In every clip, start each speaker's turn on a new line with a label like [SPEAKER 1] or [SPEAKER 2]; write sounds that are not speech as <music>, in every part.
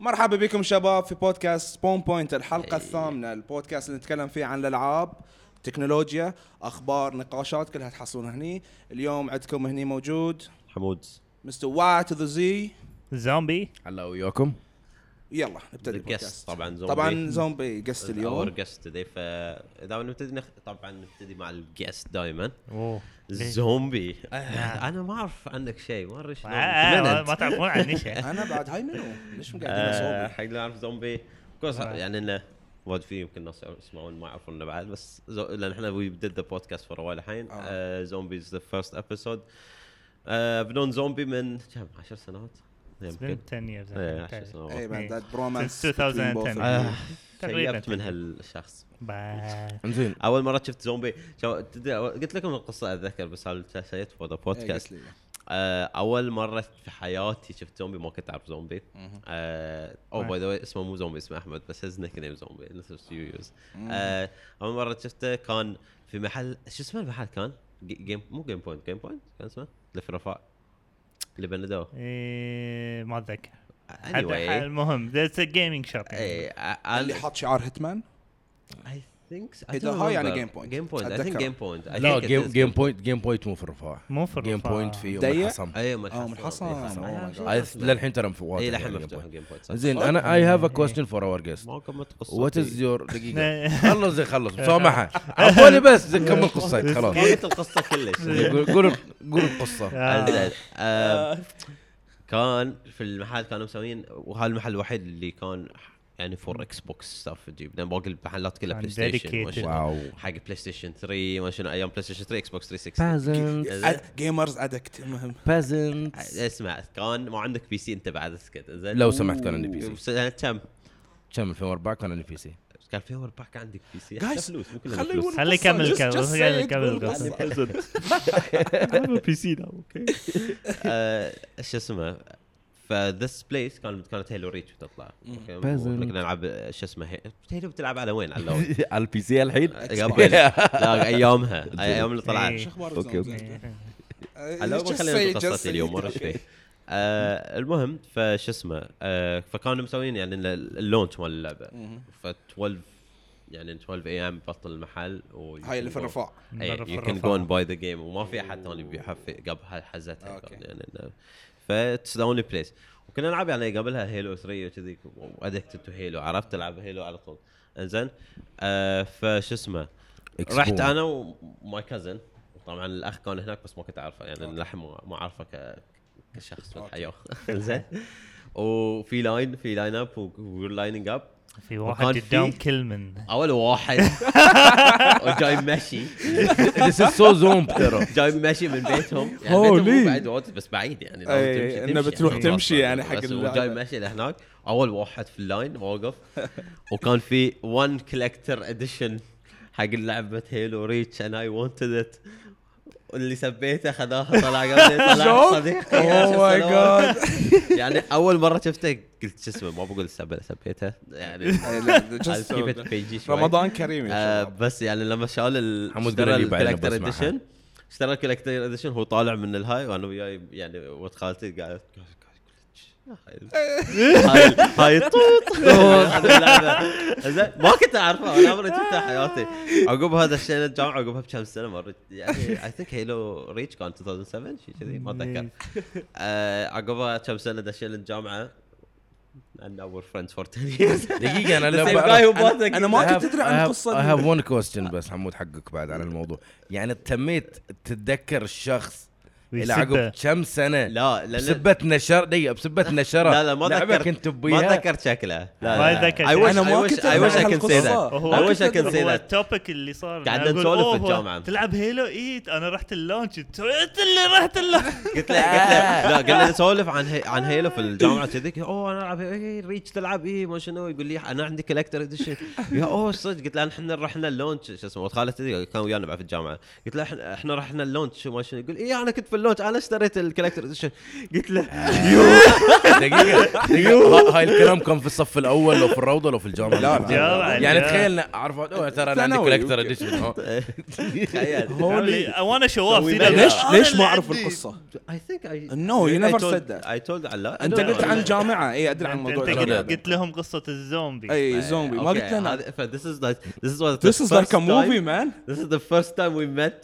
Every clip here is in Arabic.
[SPEAKER 1] مرحبا بكم شباب في بودكاست Spawn Point الحلقة الثامنة البودكاست اللي نتكلم فيه عن الألعاب تكنولوجيا أخبار نقاشات كلها تحصلونها هني. اليوم عندكم هني موجود
[SPEAKER 2] حمود.
[SPEAKER 1] Mr. Y to the Z.
[SPEAKER 3] زومبي.
[SPEAKER 4] هلا وياكم.
[SPEAKER 1] يلا نبتدي البودكاست
[SPEAKER 2] طبعا زومبي
[SPEAKER 1] طبعا زومبي guest
[SPEAKER 2] our
[SPEAKER 1] اليوم.
[SPEAKER 2] guest today فاذا نبتدي نخ... طبعا نبتدي مع ال guest
[SPEAKER 3] دائما أوه؟
[SPEAKER 2] زومبي آه،. أنا ما أعرف عنك شيء ما أدري شلون.
[SPEAKER 3] آه، ما تعرفون عني شيء. <laughs>
[SPEAKER 1] أنا بعد هاي منو؟ ليش مو قاعدين
[SPEAKER 2] آه، حق اللي يعرف زومبي كويس
[SPEAKER 3] آه.
[SPEAKER 2] يعني إنه وايد في يمكن ناس يسمعون ما يعرفون بعد بس زو... لأن إحنا we did the podcast for while الحين.
[SPEAKER 1] آه.
[SPEAKER 2] زومبي is the first episode been known زومبي من كم؟ 10 سنوات؟ يمكن
[SPEAKER 3] 10 years.
[SPEAKER 2] 10 سنوات.
[SPEAKER 1] اي man
[SPEAKER 3] إيه.
[SPEAKER 1] that bromance
[SPEAKER 3] Since 2010.
[SPEAKER 1] between both of
[SPEAKER 2] آه،
[SPEAKER 1] you.
[SPEAKER 3] تقريبا
[SPEAKER 2] شيبت من هالشخص.
[SPEAKER 4] انزين.
[SPEAKER 2] أول مرة شفت زومبي. قلت لكم القصة أتذكر بس I'll
[SPEAKER 1] say
[SPEAKER 2] it
[SPEAKER 1] for the
[SPEAKER 2] podcast أول مرة في حياتي شفت زومبي ما كنت أعرف زومبي. آه،
[SPEAKER 3] أو.
[SPEAKER 2] by the اسمه مو زومبي اسمه أحمد بس his nickname زومبي. نفس يوز. آه، أول مرة شفته كان في محل شو اسمه المحل كان؟ Ga- Game مو Game Point Game Point كان اسمه؟ اللي في رفاع اللي بندوه.
[SPEAKER 3] إيه، ما أتذكر.
[SPEAKER 2] Anyway.
[SPEAKER 3] المهم that's gaming shop
[SPEAKER 2] إيه
[SPEAKER 1] اللي حط شعار Hitman؟
[SPEAKER 2] اي ثينك
[SPEAKER 1] إذا هاي يعني Game Point.
[SPEAKER 2] Game Point اي. think Game Point
[SPEAKER 4] لا Game Game Point Game Point مو في الرفاع
[SPEAKER 3] مو في
[SPEAKER 4] Game
[SPEAKER 3] الرفاع.
[SPEAKER 4] Point في
[SPEAKER 1] ضيق؟
[SPEAKER 4] منحصم
[SPEAKER 1] أي.
[SPEAKER 4] هاي للحين ترى مفوات
[SPEAKER 2] اي لحين مفتوح. Game Point
[SPEAKER 4] زين أنا I have a question for our guest
[SPEAKER 2] ما كملت قصتي
[SPEAKER 4] what is your
[SPEAKER 3] دقيقة. <laughs> <laughs>
[SPEAKER 4] خلص زين خلص. <laughs> مسامحه عفوني بس. زين كمل قصتك خلاص.
[SPEAKER 2] قلت القصة كلش.
[SPEAKER 4] قول قول القصة.
[SPEAKER 3] آه.
[SPEAKER 2] زين. آه، كان في المحل كانوا مسوين وهذا المحل الوحيد اللي كان يعني for Xbox stuff تجيب لأن باقي المحلات كلها
[SPEAKER 3] كان
[SPEAKER 2] PlayStation.
[SPEAKER 4] wow.
[SPEAKER 2] حق PlayStation 3 ما شنو أيام PlayStation 3 Xbox 360
[SPEAKER 4] peasant
[SPEAKER 1] gamers addict المهم.
[SPEAKER 4] peasant
[SPEAKER 2] اسمع كان ما عندك PC انت بعد اسكت. زين.
[SPEAKER 4] لو سمحت كان عندي بي سي
[SPEAKER 2] سنة كم؟
[SPEAKER 4] كم 2004 كان عندي بي سي
[SPEAKER 2] كان في اور باك عندك PC
[SPEAKER 1] Guys،
[SPEAKER 2] فلوس مو كلها
[SPEAKER 1] خليه
[SPEAKER 2] فلوس
[SPEAKER 3] خليه. يكمل
[SPEAKER 1] it،
[SPEAKER 3] يكمل.
[SPEAKER 2] PC أوكي شو اسمه؟ ف this place كان كانت Halo Reach بتطلع.
[SPEAKER 4] okay.
[SPEAKER 2] كنا نلعب شو اسمه هي- Halo بتلعب على وين؟ على اللون <laughs>
[SPEAKER 4] على ال PC الحين؟ <laughs>
[SPEAKER 2] قبل. لا أيامها. <laughs> أيام اللي طلعت.
[SPEAKER 3] إيه.
[SPEAKER 1] شو أخبار؟
[SPEAKER 4] okay.
[SPEAKER 1] آه،
[SPEAKER 2] على
[SPEAKER 1] say
[SPEAKER 2] خلينا قصتي اليوم. مره شوي. آه المهم فشو اسمه آه فكانوا مسوين يعني ال- ال launch مال
[SPEAKER 1] اللعبة.
[SPEAKER 2] ف 12 يعني 12 AM بطل المحل و
[SPEAKER 1] هاي اللي في الرفاع
[SPEAKER 2] you
[SPEAKER 3] can.
[SPEAKER 2] go buy the game وما في أحد ثاني بيبيعها قبل حزتها يعني إنه- ف it's the only place. وكنا نلعب يعني قبلها Halo 3 وكذي و addicted to Halo عرفت ألعب Halo على طول. إنزين؟ آه فشو اسمه؟ رحت أنا و my cousin. طبعا الأخ كان هناك بس ما كنت أعرفه يعني للحين ما ما أعرفه ك كشخص في الحياة. <laughs> زين وفي line في line up we're lining up
[SPEAKER 3] في واحد قدام كل من.
[SPEAKER 2] اول واحد. <laughs> وجاي مشي.
[SPEAKER 4] this is so زوم ترى.
[SPEAKER 2] جاي ماشي من بيتهم. يعني مو بعيد وايد بس بعيد يعني. لو
[SPEAKER 1] أي،
[SPEAKER 2] تمشي
[SPEAKER 1] إنه
[SPEAKER 2] تمشي.
[SPEAKER 1] بتروح
[SPEAKER 2] يعني
[SPEAKER 1] تمشي يعني حق.
[SPEAKER 2] جاي ماشي لهناك. أول واحد في ال line واقف. <laughs> وكان في 1 collector edition حق لعبة Halo Reach and I wanted it واللي سبيته خذاها طلع قبلي طلع <laughs> صديقي
[SPEAKER 1] oh
[SPEAKER 2] شو my.
[SPEAKER 1] God <laughs>
[SPEAKER 2] يعني أول مرة شفته قلت شو اسمه ما بقول سب- سبيته يعني <laughs> شوي.
[SPEAKER 1] رمضان كريم يا
[SPEAKER 2] آه
[SPEAKER 1] شباب
[SPEAKER 2] بس يعني لما شال اشترى ال
[SPEAKER 4] collector.
[SPEAKER 2] edition اشترى ال collector edition هو طالع من الهاي وأنا وياي يعني ولد خالتي قاعد هاي هاي ما كنت اعرفها ولا عمري شفتها حياتي عقب هذا الشيء الجامعة عقبها بكم سنه مرت يعني اي ثينك هيلو ريتش كان 2007 شيء كذي ما اتذكر آه، عقبها كم سنه دشينا الجامعة and we're friends for 10 years
[SPEAKER 4] دقيقه
[SPEAKER 2] أنا
[SPEAKER 4] لا
[SPEAKER 1] أنا ما كنت ادري عن
[SPEAKER 4] have-
[SPEAKER 1] القصة
[SPEAKER 4] I
[SPEAKER 1] دي
[SPEAKER 4] have one question بس حمود حقك بعد عن الموضوع يعني تميت تتذكر الشخص
[SPEAKER 3] ويسبه.
[SPEAKER 4] عقب كم سنة؟
[SPEAKER 2] لا لا
[SPEAKER 4] بسبة نشر دقيقة بسبة نشرة.
[SPEAKER 2] لا لا ما ذكرت
[SPEAKER 4] كنت
[SPEAKER 2] ما
[SPEAKER 4] تبيها
[SPEAKER 2] ذكرت شكله. لا
[SPEAKER 3] ما
[SPEAKER 2] wish
[SPEAKER 1] أنا ما كنت
[SPEAKER 2] I
[SPEAKER 1] عن
[SPEAKER 2] can say
[SPEAKER 1] القصة.
[SPEAKER 2] that.
[SPEAKER 3] هو
[SPEAKER 2] ال
[SPEAKER 3] topic اللي صار.
[SPEAKER 2] قعدنا نسولف في الجامعة.
[SPEAKER 3] تلعب Halo ايت أنا رحت ال launch. انت اللي رحت ال launch.
[SPEAKER 2] قلت له قلت له <laughs> لا قلنا نسولف عن عن Halo في الجامعة كذي أوه أنا ألعب اي Reach تلعب اي ما شنو. يقول لي أنا عندي collector edition يا أوه صدق. قلت له إحنا رحنا ال launch. شو اسمه خالتي كان ويانا بعد في الجامعة. قلت له إحنا رحنا ال launch ما شنو. يقول اي أنا كنت ال launch أنا اشتريت ال collector edition قلت له <laughs>
[SPEAKER 4] دقيقة. دقيقه ها- هاي الكلام كان في الصف الأول لو في الروضة لو في الجامعة.
[SPEAKER 1] لا،
[SPEAKER 4] يعني
[SPEAKER 3] جامعة.
[SPEAKER 4] تخيل عارف أوه، ترى أنا عندي كولكتر. <laughs> اديشن
[SPEAKER 2] تخيل. وأنا
[SPEAKER 3] سيدا
[SPEAKER 2] ميك.
[SPEAKER 1] ليش ليش ما
[SPEAKER 2] أعرف.
[SPEAKER 1] القصة؟ You
[SPEAKER 2] I
[SPEAKER 1] never
[SPEAKER 2] told-
[SPEAKER 1] said that.
[SPEAKER 2] I told لا أنت
[SPEAKER 1] قلت. عن جامعه اي أدري عن
[SPEAKER 3] انت
[SPEAKER 1] موضوع
[SPEAKER 3] أنت
[SPEAKER 1] الجامعة.
[SPEAKER 3] قلت لهم قصة الزومبي.
[SPEAKER 1] اي زومبي ما قلت لنا.
[SPEAKER 2] this is like this is what
[SPEAKER 1] This is like a movie man.
[SPEAKER 2] This is the first time we met.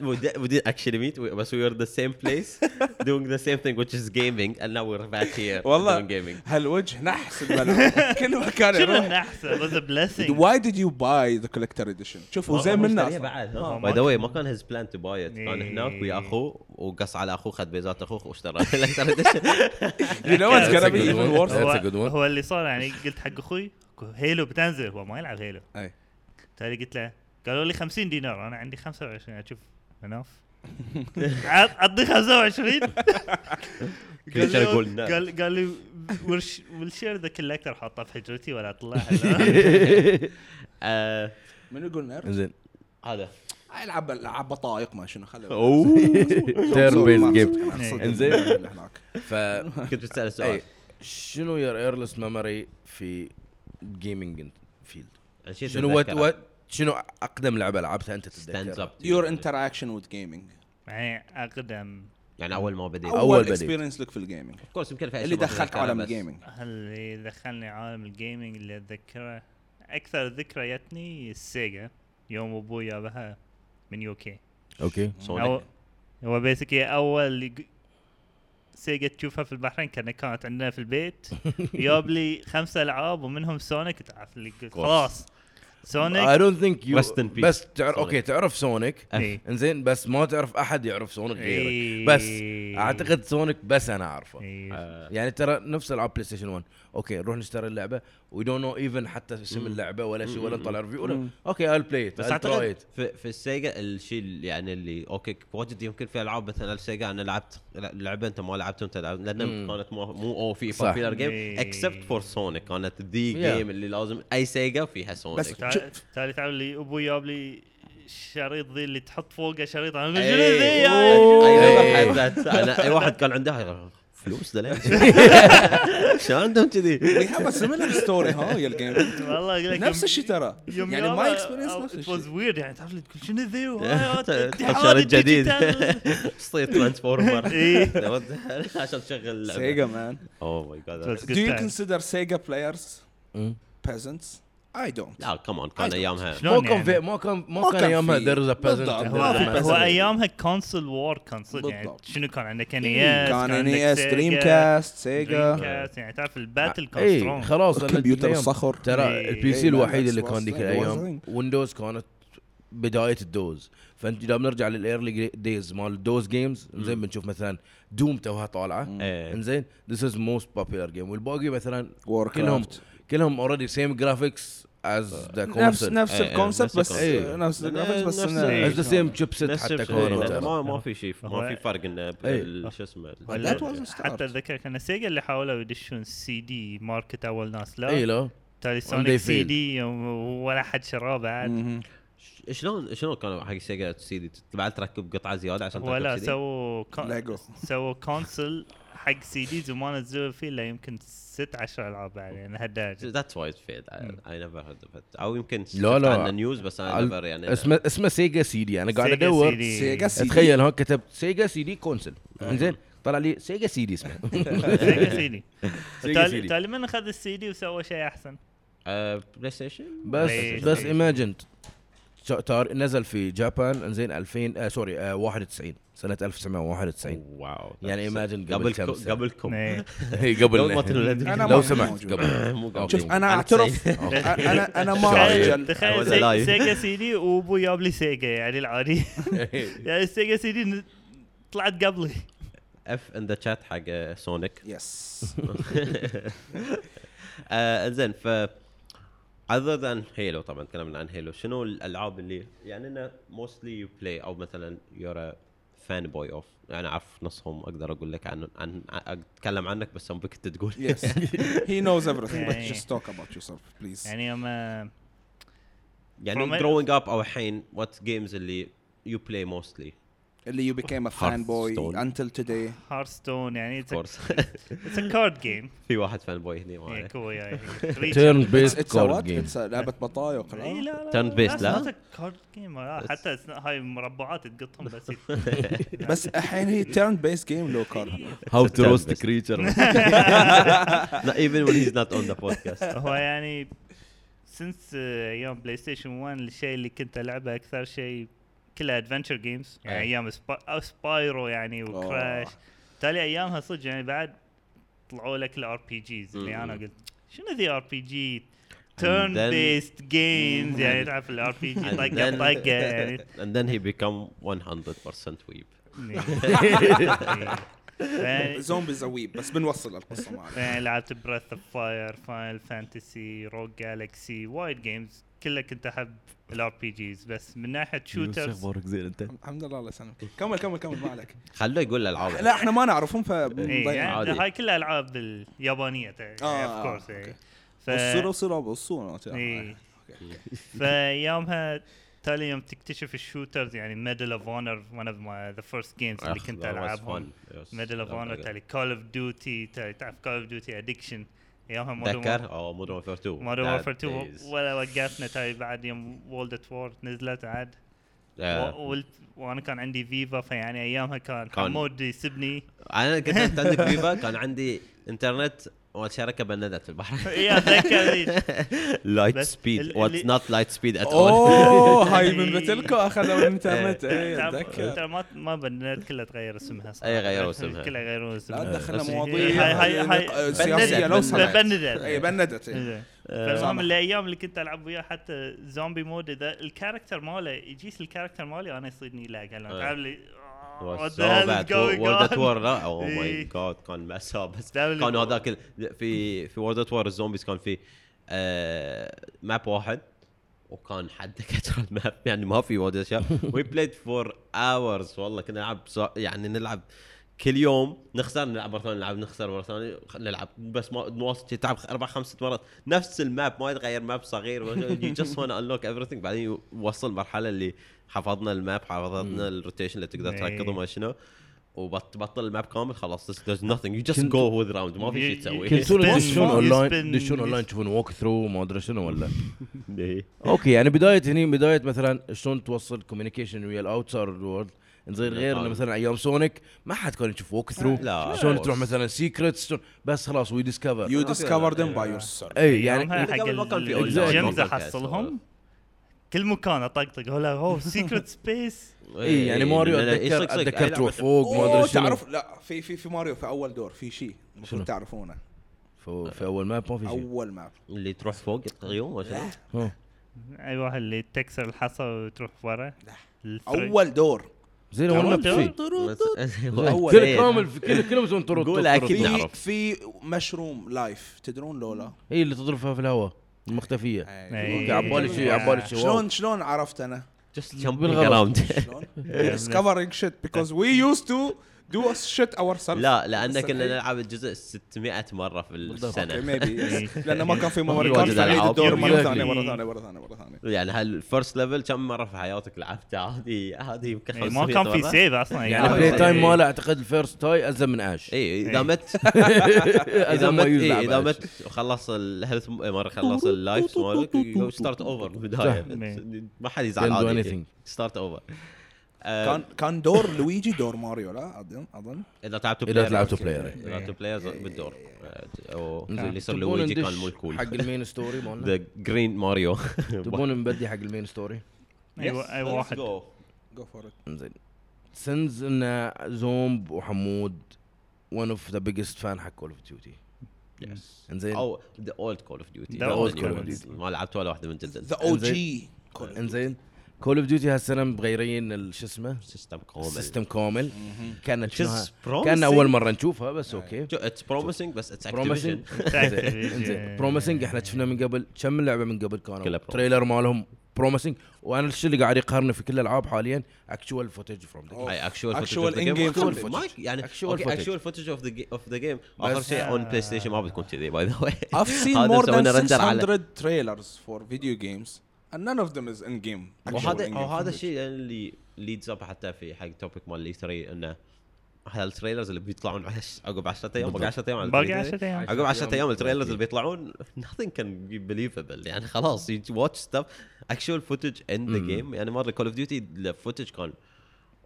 [SPEAKER 2] We did, actually meet, but we were the same place, <laughs> doing the same thing, which is gaming, and now we're back here
[SPEAKER 1] والله
[SPEAKER 2] doing gaming.
[SPEAKER 1] هالوجه نحس الملعب <laughs> كل مكان
[SPEAKER 3] شنو
[SPEAKER 1] يروح.
[SPEAKER 3] النحس؟ Was a blessing.
[SPEAKER 1] Why did you buy the collector edition؟ شوف هو زين
[SPEAKER 2] ها
[SPEAKER 3] ما
[SPEAKER 2] by the way ما كان. his plan to buy it كان
[SPEAKER 3] إيه.
[SPEAKER 2] هناك ويا أخوه وقص على أخوه خذ بيزات أخوه واشترى <laughs> ال collector edition
[SPEAKER 1] You know what's gonna be even
[SPEAKER 4] one.
[SPEAKER 1] worse?
[SPEAKER 4] That's
[SPEAKER 3] هو,
[SPEAKER 4] a good one.
[SPEAKER 3] هو اللي صار يعني قلت حق أخوي Halo بتنزل. هو ما يلعب Halo.
[SPEAKER 1] أي.
[SPEAKER 3] تالي قلت له قالوا لي 50 دينار أنا عندي 25 أشوف مناف عطني 25
[SPEAKER 2] كل شيء
[SPEAKER 3] لي-
[SPEAKER 2] لا.
[SPEAKER 3] قال قال لي والشير the collector حاطه في حجرتي ولا اطلعها <laughs>
[SPEAKER 2] آه،
[SPEAKER 1] من يقول nerd؟
[SPEAKER 4] زين
[SPEAKER 2] هذا
[SPEAKER 1] العب العاب بطايق ما شنو خلي
[SPEAKER 2] أوه
[SPEAKER 4] Turn based game. إنزين.
[SPEAKER 1] هناك
[SPEAKER 4] ف
[SPEAKER 2] كنت بتسال سؤال
[SPEAKER 4] شنو your earliest memory في gaming
[SPEAKER 2] field
[SPEAKER 4] شنو
[SPEAKER 2] what.
[SPEAKER 4] what شنو أقدم لعبة لعبتها
[SPEAKER 2] أنت
[SPEAKER 4] تتذكر
[SPEAKER 1] your. interaction with gaming.
[SPEAKER 3] يعني أقدم.
[SPEAKER 2] يعني أول ما بديت.
[SPEAKER 4] أول أول.
[SPEAKER 1] experience لك في ال
[SPEAKER 2] gaming of course يمكن في
[SPEAKER 1] اللي دخلك عالم
[SPEAKER 2] ال
[SPEAKER 1] gaming
[SPEAKER 3] اللي دخلني عالم الجيمنج اللي أتذكره أكثر ذكرى جتني ال Sega يوم أبوي جابها من UK
[SPEAKER 4] okay
[SPEAKER 2] Sonic
[SPEAKER 3] هو basically أول Sega تشوفها في البحرين كانت كانت عندنا في البيت. <laughs> جاب لي خمسة ألعاب ومنهم Sonic تعرف اللي قلت خلاص
[SPEAKER 4] I Sonic
[SPEAKER 2] don't think you.
[SPEAKER 4] بس تعرف
[SPEAKER 2] Sonic.
[SPEAKER 4] okay تعرف Sonic
[SPEAKER 3] إيه.
[SPEAKER 4] إنزين بس ما تعرف أحد يعرف Sonic غيرك
[SPEAKER 3] إيه.
[SPEAKER 4] بس أعتقد Sonic بس أنا أعرفه
[SPEAKER 3] إيه.
[SPEAKER 2] آه،
[SPEAKER 4] يعني ترى نفس العاب PlayStation 1 okay نروح نشتري اللعبة we don't know even حتى اسم. اللعبة ولا شيء ولا. نطلع review ولا. okay I'll play it
[SPEAKER 2] بس أعتقد
[SPEAKER 4] it
[SPEAKER 2] في, في ال Sega الشيء اللي يعني اللي okay واجد يمكن في ألعاب مثلا ال Sega أنا لعبت لعبة أنت ما لعبته انت لعبت
[SPEAKER 4] لأن.
[SPEAKER 2] كانت مو مو أو في. popular
[SPEAKER 3] game.
[SPEAKER 2] except for Sonic كانت ذي. game اللي لازم أي Sega فيها Sonic
[SPEAKER 1] بس
[SPEAKER 3] تع-
[SPEAKER 1] شوف.
[SPEAKER 3] تالي تعال لي أبوي جاب لي شريط ذي اللي تحط فوقه شريط أنا
[SPEAKER 2] إيه.
[SPEAKER 3] شنو ذي يا
[SPEAKER 2] أي-
[SPEAKER 4] إيه.
[SPEAKER 2] أي واحد كان عنده فلوس ده ليش؟ شو عندهم كذي؟
[SPEAKER 1] we have a similar story ها يا ال game
[SPEAKER 3] والله أقول لك
[SPEAKER 1] نفس الشيء ترى يعني
[SPEAKER 3] يابا-
[SPEAKER 1] ما
[SPEAKER 3] experience
[SPEAKER 1] نفس الشيء
[SPEAKER 3] was weird يعني تعرف لي تقول شنو ذي
[SPEAKER 2] عشان الجديد صير ترانسفورمر <laughs>
[SPEAKER 3] إيه. <laughs>
[SPEAKER 2] عشان تشغل.
[SPEAKER 1] سيجا مان
[SPEAKER 2] اوه ماي جاد
[SPEAKER 3] Good
[SPEAKER 1] do you
[SPEAKER 3] time.
[SPEAKER 1] consider Sega players
[SPEAKER 4] مم.
[SPEAKER 1] peasants I don't
[SPEAKER 2] لا كمان كان
[SPEAKER 1] I don't.
[SPEAKER 2] ايامها
[SPEAKER 4] ما كان
[SPEAKER 3] يعني؟
[SPEAKER 4] في ما كان ما
[SPEAKER 1] ما
[SPEAKER 4] كان ايامها
[SPEAKER 1] بالضبط.
[SPEAKER 4] and
[SPEAKER 3] هو. ايامها كونسول وور كان صدق يعني
[SPEAKER 1] بالضبط.
[SPEAKER 3] شنو كان عندك ان اس
[SPEAKER 1] كان اني اس دريم كاست سيجا
[SPEAKER 3] يعني تعرف الباتل كان
[SPEAKER 4] اي
[SPEAKER 3] سترونج
[SPEAKER 4] خلاص
[SPEAKER 1] الكمبيوتر الصخر
[SPEAKER 4] ترى
[SPEAKER 3] إيه.
[SPEAKER 4] البي سي
[SPEAKER 1] إيه،
[SPEAKER 4] الوحيد
[SPEAKER 1] لا،
[SPEAKER 4] اللي كان
[SPEAKER 1] was الأيام.
[SPEAKER 4] ويندوز كانت بداية ال DOS فأنت اذا بنرجع لل early days مال ال DOS games زين بنشوف مثلا Doom توها طالعة
[SPEAKER 2] إيه.
[SPEAKER 4] إنزين this is most popular game والباقي مثلا
[SPEAKER 1] war
[SPEAKER 4] كلهم كلهم already same graphics as the
[SPEAKER 1] نفس
[SPEAKER 4] concept
[SPEAKER 1] نفس
[SPEAKER 2] إيه،
[SPEAKER 1] ال
[SPEAKER 2] concept
[SPEAKER 1] بس. نفس
[SPEAKER 2] إيه.
[SPEAKER 1] ال graphics بس
[SPEAKER 2] نفس
[SPEAKER 1] إنه-
[SPEAKER 2] ال-
[SPEAKER 4] is the same shape set
[SPEAKER 2] نفس
[SPEAKER 4] حتى ترى.
[SPEAKER 2] ما ما في شيء ما في فرق إنه
[SPEAKER 4] إيه.
[SPEAKER 2] شو اسمه.
[SPEAKER 3] حتى أتذكر كان Sega اللي حاولوا يدشون CD market أول ناس لا
[SPEAKER 4] اي لا
[SPEAKER 3] تالي Sonic
[SPEAKER 4] C.
[SPEAKER 3] D ولا حد شراه بعد
[SPEAKER 2] شلون شلون كانوا حق Sega CD بعد تركب قطعة زيادة عشان
[SPEAKER 3] ولا
[SPEAKER 2] تركب سي دي؟
[SPEAKER 3] سووا كون-
[SPEAKER 1] ليجو
[SPEAKER 3] سووا console حق CDs وما نزلوا فيه إلا يمكن ست عشر ألعاب بعد يعني هالدرجه
[SPEAKER 2] That's why it failed. I, I never heard of it. أو يمكن
[SPEAKER 4] لا، لا.
[SPEAKER 2] عن نيوز بس
[SPEAKER 4] أنا
[SPEAKER 2] never يعني
[SPEAKER 4] اسمه اسمه Sega CD أنا قاعد
[SPEAKER 1] أدور. Sega CD.
[SPEAKER 4] تخيل هون كتبت Sega CD console إنزين طلع لي Sega CD اسمه Sega CD
[SPEAKER 3] تالي من اخذ السي دي وسوى شيء
[SPEAKER 2] أحسن PlayStation
[SPEAKER 4] بس. بس
[SPEAKER 3] إيه.
[SPEAKER 4] imagine نزل في Japan انزين 2000 آه sorry آه 91 سنة 1991
[SPEAKER 2] wow
[SPEAKER 4] يعني imagine قبل كم.
[SPEAKER 2] قبلكم <laughs>
[SPEAKER 3] إيه.
[SPEAKER 4] هي
[SPEAKER 2] قبل ما
[SPEAKER 4] قبل
[SPEAKER 2] تنولد
[SPEAKER 1] أنا
[SPEAKER 4] لو
[SPEAKER 1] ما-
[SPEAKER 4] سمحت. قبل.
[SPEAKER 2] مو قبل.
[SPEAKER 1] شوف أنا
[SPEAKER 2] أنا
[SPEAKER 1] اعترف. أنا أنا ما <laughs>
[SPEAKER 3] تخيل. سيجا سي دي وابوي جاب لي Sega يعني العادي. <laughs> يعني ال Sega CD طلعت قبلي.
[SPEAKER 2] if in the chat حق Sonic
[SPEAKER 1] yes
[SPEAKER 2] آه، زين ف other than Halo طبعا تكلمنا عن Halo شنو الألعاب اللي يعني انه mostly you play أو مثلا you're fanboy of يعني أعرف نصهم أقدر أقول لك عن عن أتكلم عنك بس ابيك انت تقول
[SPEAKER 1] yes he knows everything but
[SPEAKER 3] يعني-
[SPEAKER 1] just talk about yourself please.
[SPEAKER 3] يعني يوم آه،
[SPEAKER 2] يعني growing up أو الحين what games اللي you play mostly
[SPEAKER 1] اللي you became a fanboy
[SPEAKER 2] Hearthstone.
[SPEAKER 1] until today.
[SPEAKER 3] Hearthstone يعني it's a, <laughs> it's a card game. <laughs>
[SPEAKER 2] في واحد fanboy هنا
[SPEAKER 3] إيه،
[SPEAKER 2] معي
[SPEAKER 1] turn based
[SPEAKER 4] card
[SPEAKER 1] what?
[SPEAKER 4] جيم
[SPEAKER 1] It's a لعبة بطايق
[SPEAKER 3] اي
[SPEAKER 1] لا؟
[SPEAKER 3] لا لا
[SPEAKER 2] Turn based، لا؟
[SPEAKER 3] card game حتى it's not- هاي مربعات تقطهم بس. <laughs>
[SPEAKER 1] بس الحين هي turn based game لو
[SPEAKER 2] card
[SPEAKER 4] how to
[SPEAKER 2] roast.
[SPEAKER 4] creature
[SPEAKER 2] not even when he's not on the podcast.
[SPEAKER 3] هو يعني since أيام PlayStation 1 الشيء اللي كنت ألعبه أكثر شيء كلها adventure games يعني
[SPEAKER 2] أي.
[SPEAKER 3] أيام سبا... Spyro يعني و Crash تالي أيامها صدق يعني بعد طلعوا لك ال RPGs اللي
[SPEAKER 2] أنا.
[SPEAKER 3] قلت. شنو ذي RPG
[SPEAKER 2] turn
[SPEAKER 3] based games يعني تعرف
[SPEAKER 2] ال
[SPEAKER 3] RPG
[SPEAKER 2] طقة
[SPEAKER 3] طقة يعني. <laughs>
[SPEAKER 2] and then he become 100% weeb. <laughs> <laughs>
[SPEAKER 3] يعني-
[SPEAKER 1] zombies weeb بس بنوصل القصة معنا
[SPEAKER 3] يعني لعبت Breath of Fire Final Fantasy Rogue Galaxy وايد games كلها كنت أحب ال RPGs بس من ناحية shooters
[SPEAKER 4] أخبارك زين أنت.
[SPEAKER 1] الحمد لله الله يسلمك. كمل كمل كمل ما عليك.
[SPEAKER 2] خلوه يقول الالعاب
[SPEAKER 1] لا إحنا ما نعرفهم ف
[SPEAKER 3] اي يعني
[SPEAKER 2] عادي.
[SPEAKER 3] هاي كلها ألعاب اليابانيه of
[SPEAKER 1] آه،
[SPEAKER 3] course
[SPEAKER 1] okay.
[SPEAKER 3] ف
[SPEAKER 1] الصورة وصورة الصورة
[SPEAKER 3] إيه. فيومها تالي يوم تكتشف ال shooters يعني Medal of Honor one of my the first games اللي كنت ألعبهم. Medal of Honor تالي Call of Duty تالي تعرف Call of Duty addiction ايامها Modern
[SPEAKER 2] تذكر؟ أو Modern Warfare 2 Modern
[SPEAKER 3] Warfare 2
[SPEAKER 2] is-
[SPEAKER 3] ولا وقفنا تالي بعد يوم World at War نزلت عاد. وأنا كان عندي فيفا فيعني أيامها كان
[SPEAKER 2] كان-
[SPEAKER 3] حمود يسبني.
[SPEAKER 2] أنا كنت عندك فيفا <laughs> كان عندي انترنت والشركة بندت في البحر
[SPEAKER 3] اي اتذكر. Light
[SPEAKER 2] Speed
[SPEAKER 3] was
[SPEAKER 2] not light speed at all
[SPEAKER 1] أوه <laughs> هاي من بتلكو اخذوا الإنترنت <laughs> اي
[SPEAKER 3] تعرف-
[SPEAKER 1] أتذكر
[SPEAKER 3] ترى ما ما بنت كلها تغير اسمها صراحة.
[SPEAKER 2] أي غيروا اسمها.
[SPEAKER 3] كلها غيروا اسمها
[SPEAKER 1] لا دخلنا مواضيع
[SPEAKER 3] هاي هاي هاي
[SPEAKER 1] سياسية لو
[SPEAKER 3] بندت
[SPEAKER 1] سمحت
[SPEAKER 3] بندت
[SPEAKER 1] اي بندت إي.
[SPEAKER 3] إيه. فالمهم. الأيام اللي كنت ألعب وياه حتى zombie mode إذا ال character ماله يجيس ال character مالي أنا يصيدني
[SPEAKER 2] lag.
[SPEAKER 3] تعرف going
[SPEAKER 2] World at
[SPEAKER 3] on؟
[SPEAKER 2] War لا oh
[SPEAKER 3] my.
[SPEAKER 2] God كان مأساة بس كانوا هذاك في في World at War ال zombies كان في آه map واحد. وكان حد <laughs> كتر ال map. يعني ما في وايد اشياء we played for hours والله كنا نلعب يعني نلعب كل يوم نخسر نلعب مرة ثانية نلعب نخسر مرة ثانية نلعب. بس ما نواصل شي تلعب أربع خمس ست مرات. نفس ال map ما يتغير map صغير you just wanna unlock everything. بعدين وصل مرحلة اللي حفظنا ال map حفظنا ال rotation اللي تقدر
[SPEAKER 3] إيه.
[SPEAKER 2] تركض وما شنو. وبطل ال map كامل خلاص. There's nothing. You just
[SPEAKER 4] كنت-
[SPEAKER 2] go with round. ما في شيء تسوي.
[SPEAKER 4] تدشون اونلاين تدشون اونلاين تشوفون walkthrough ما أدري شنو ولا. <laughs>
[SPEAKER 2] إيه.
[SPEAKER 4] okay يعني بداية هني بداية مثلا شلون توصل communication ويا ال outside world زين غير انه مثلا أيام Sonic ما حد كان يشوف walkthrough
[SPEAKER 2] لا
[SPEAKER 4] شلون تروح. مثلا secrets بس خلاص
[SPEAKER 2] we
[SPEAKER 1] discover
[SPEAKER 2] you
[SPEAKER 1] discover them by yourself
[SPEAKER 4] اي يعني
[SPEAKER 3] حق ال
[SPEAKER 2] games
[SPEAKER 3] احصلهم كل مكان اطقطق هلا هو secret space
[SPEAKER 4] اي يعني ماريو اتذكر اتذكر تروح فوق ما ادري شنو
[SPEAKER 1] تعرف لا في في في ماريو في اول دور في شيء
[SPEAKER 4] شنو؟
[SPEAKER 1] المفروض تعرفونه
[SPEAKER 4] في اول map ما في شيء
[SPEAKER 1] اول map
[SPEAKER 2] اللي تروح فوق الغيوم ولا شنو؟
[SPEAKER 4] ها.
[SPEAKER 3] اي واحد اللي تكسر الحصى وتروح ورا.
[SPEAKER 1] اول دور
[SPEAKER 4] زين اول map
[SPEAKER 3] أول
[SPEAKER 4] في كل كامل في كل كلهم يسوون طرق
[SPEAKER 2] قول
[SPEAKER 4] طرق-
[SPEAKER 2] أكيد.
[SPEAKER 4] طرق.
[SPEAKER 1] في
[SPEAKER 2] نعرف.
[SPEAKER 1] في mushroom life تدرون لولا
[SPEAKER 4] هي اللي تضربها في الهواء المختفية
[SPEAKER 3] إيه.
[SPEAKER 4] okay عبالي شيء عبالي شيء.
[SPEAKER 1] شلون شلون عرفت أنا؟
[SPEAKER 2] just jumping around <laughs>
[SPEAKER 1] discovering shit because we used to do shit ourselves
[SPEAKER 2] لا
[SPEAKER 1] لأن
[SPEAKER 2] كنا نلعب الجزء 600 مرة في
[SPEAKER 1] okay
[SPEAKER 2] السنة
[SPEAKER 1] maybe <laughs> <laughs> لأنه ما كان في
[SPEAKER 2] memory
[SPEAKER 1] card فنعيد. الدور
[SPEAKER 4] مرة.
[SPEAKER 1] ثانية مرة ثانية مرة ثانية مرة ثانية
[SPEAKER 2] يعني هال first level كم مرة في حياتك لعبتها هذه هذه يمكن
[SPEAKER 3] إيه،
[SPEAKER 2] 500
[SPEAKER 3] ما كان في. save أصلا
[SPEAKER 4] يعني
[SPEAKER 2] آه،
[SPEAKER 4] ال play time
[SPEAKER 3] إيه.
[SPEAKER 4] ماله أعتقد الفيرست تاي أزم من اش
[SPEAKER 2] اي إذا
[SPEAKER 3] إيه.
[SPEAKER 2] مت <laughs>
[SPEAKER 4] إذا
[SPEAKER 2] مت إيه
[SPEAKER 4] إذا
[SPEAKER 2] مت وخلص الهيلث مرة خلص اللايف مالك ستارت اوفر بالبدايه
[SPEAKER 3] إيه.
[SPEAKER 2] ما حد يزعل. ستارت اوفر
[SPEAKER 1] كان كان دور لويجي دور ماريو لا اظن أظن.
[SPEAKER 2] إذا لعبتوا
[SPEAKER 4] إذا
[SPEAKER 2] بلاير
[SPEAKER 4] لعبتوا
[SPEAKER 2] أوكي.
[SPEAKER 4] بلاير.
[SPEAKER 2] إذا لعبتوا بلاير بالدور. آه،. اللي يصير
[SPEAKER 4] تبون
[SPEAKER 2] لويجي كان مو كول
[SPEAKER 4] حق المين ستوري مالنا؟
[SPEAKER 2] ذا جرين ماريو
[SPEAKER 4] تبون نبدي حق المين ستوري؟
[SPEAKER 3] اي اي واحد.
[SPEAKER 1] جو فور ات
[SPEAKER 4] زين. سنز إن زومب وحمود ون اوف ذا بيجست فان حق كول اوف ديوتي إنزين.
[SPEAKER 2] أو ذا اولد كول اوف ديوتي
[SPEAKER 3] The old Call of
[SPEAKER 4] Duty.
[SPEAKER 2] ما لعبت ولا واحدة من جد
[SPEAKER 1] ذا أو جي
[SPEAKER 4] إنزين. كول اوف ديوتي هالسنة مغيرين ال- شو اسمه؟
[SPEAKER 2] سيستم كامل
[SPEAKER 4] سيستم كامل كانت شنو
[SPEAKER 2] promising.
[SPEAKER 4] كان أول مرة نشوفها بس أوكي.
[SPEAKER 2] اتس بروميسنج بس اتس
[SPEAKER 4] بروميسنج بروميسنج إحنا شفنا من قبل كم لعبة من قبل كانوا؟
[SPEAKER 2] promising.
[SPEAKER 4] trailer مالهم promising وأنا الشيء اللي قاعد يقهرني في كل الألعاب حاليا actual footage from
[SPEAKER 1] the.
[SPEAKER 2] أي actual
[SPEAKER 1] Actual in-game
[SPEAKER 2] footage.
[SPEAKER 1] footage.
[SPEAKER 2] يعني
[SPEAKER 4] Actual
[SPEAKER 2] okay
[SPEAKER 4] footage.
[SPEAKER 2] Actual footage of the of the game
[SPEAKER 1] آخر
[SPEAKER 2] شيء on PlayStation ما بتكون كذي by the way
[SPEAKER 1] I've seen <laughs> more than
[SPEAKER 2] render على-
[SPEAKER 1] 600 trailers for video games. None of them is in game
[SPEAKER 2] وهذا وهذا الشيء اللي leads up حتى في حق topic مال 3 إنه هال trailers اللي بيطلعون عقب 10 أيام باقي 10 أيام
[SPEAKER 3] باقي 10 أيام.
[SPEAKER 2] عقب 10 أيام ال trailers اللي بيطلعون nothing can be believable. يعني خلاص you watch stuff actual footage in the game. يعني مرة Call of Duty ال footage كان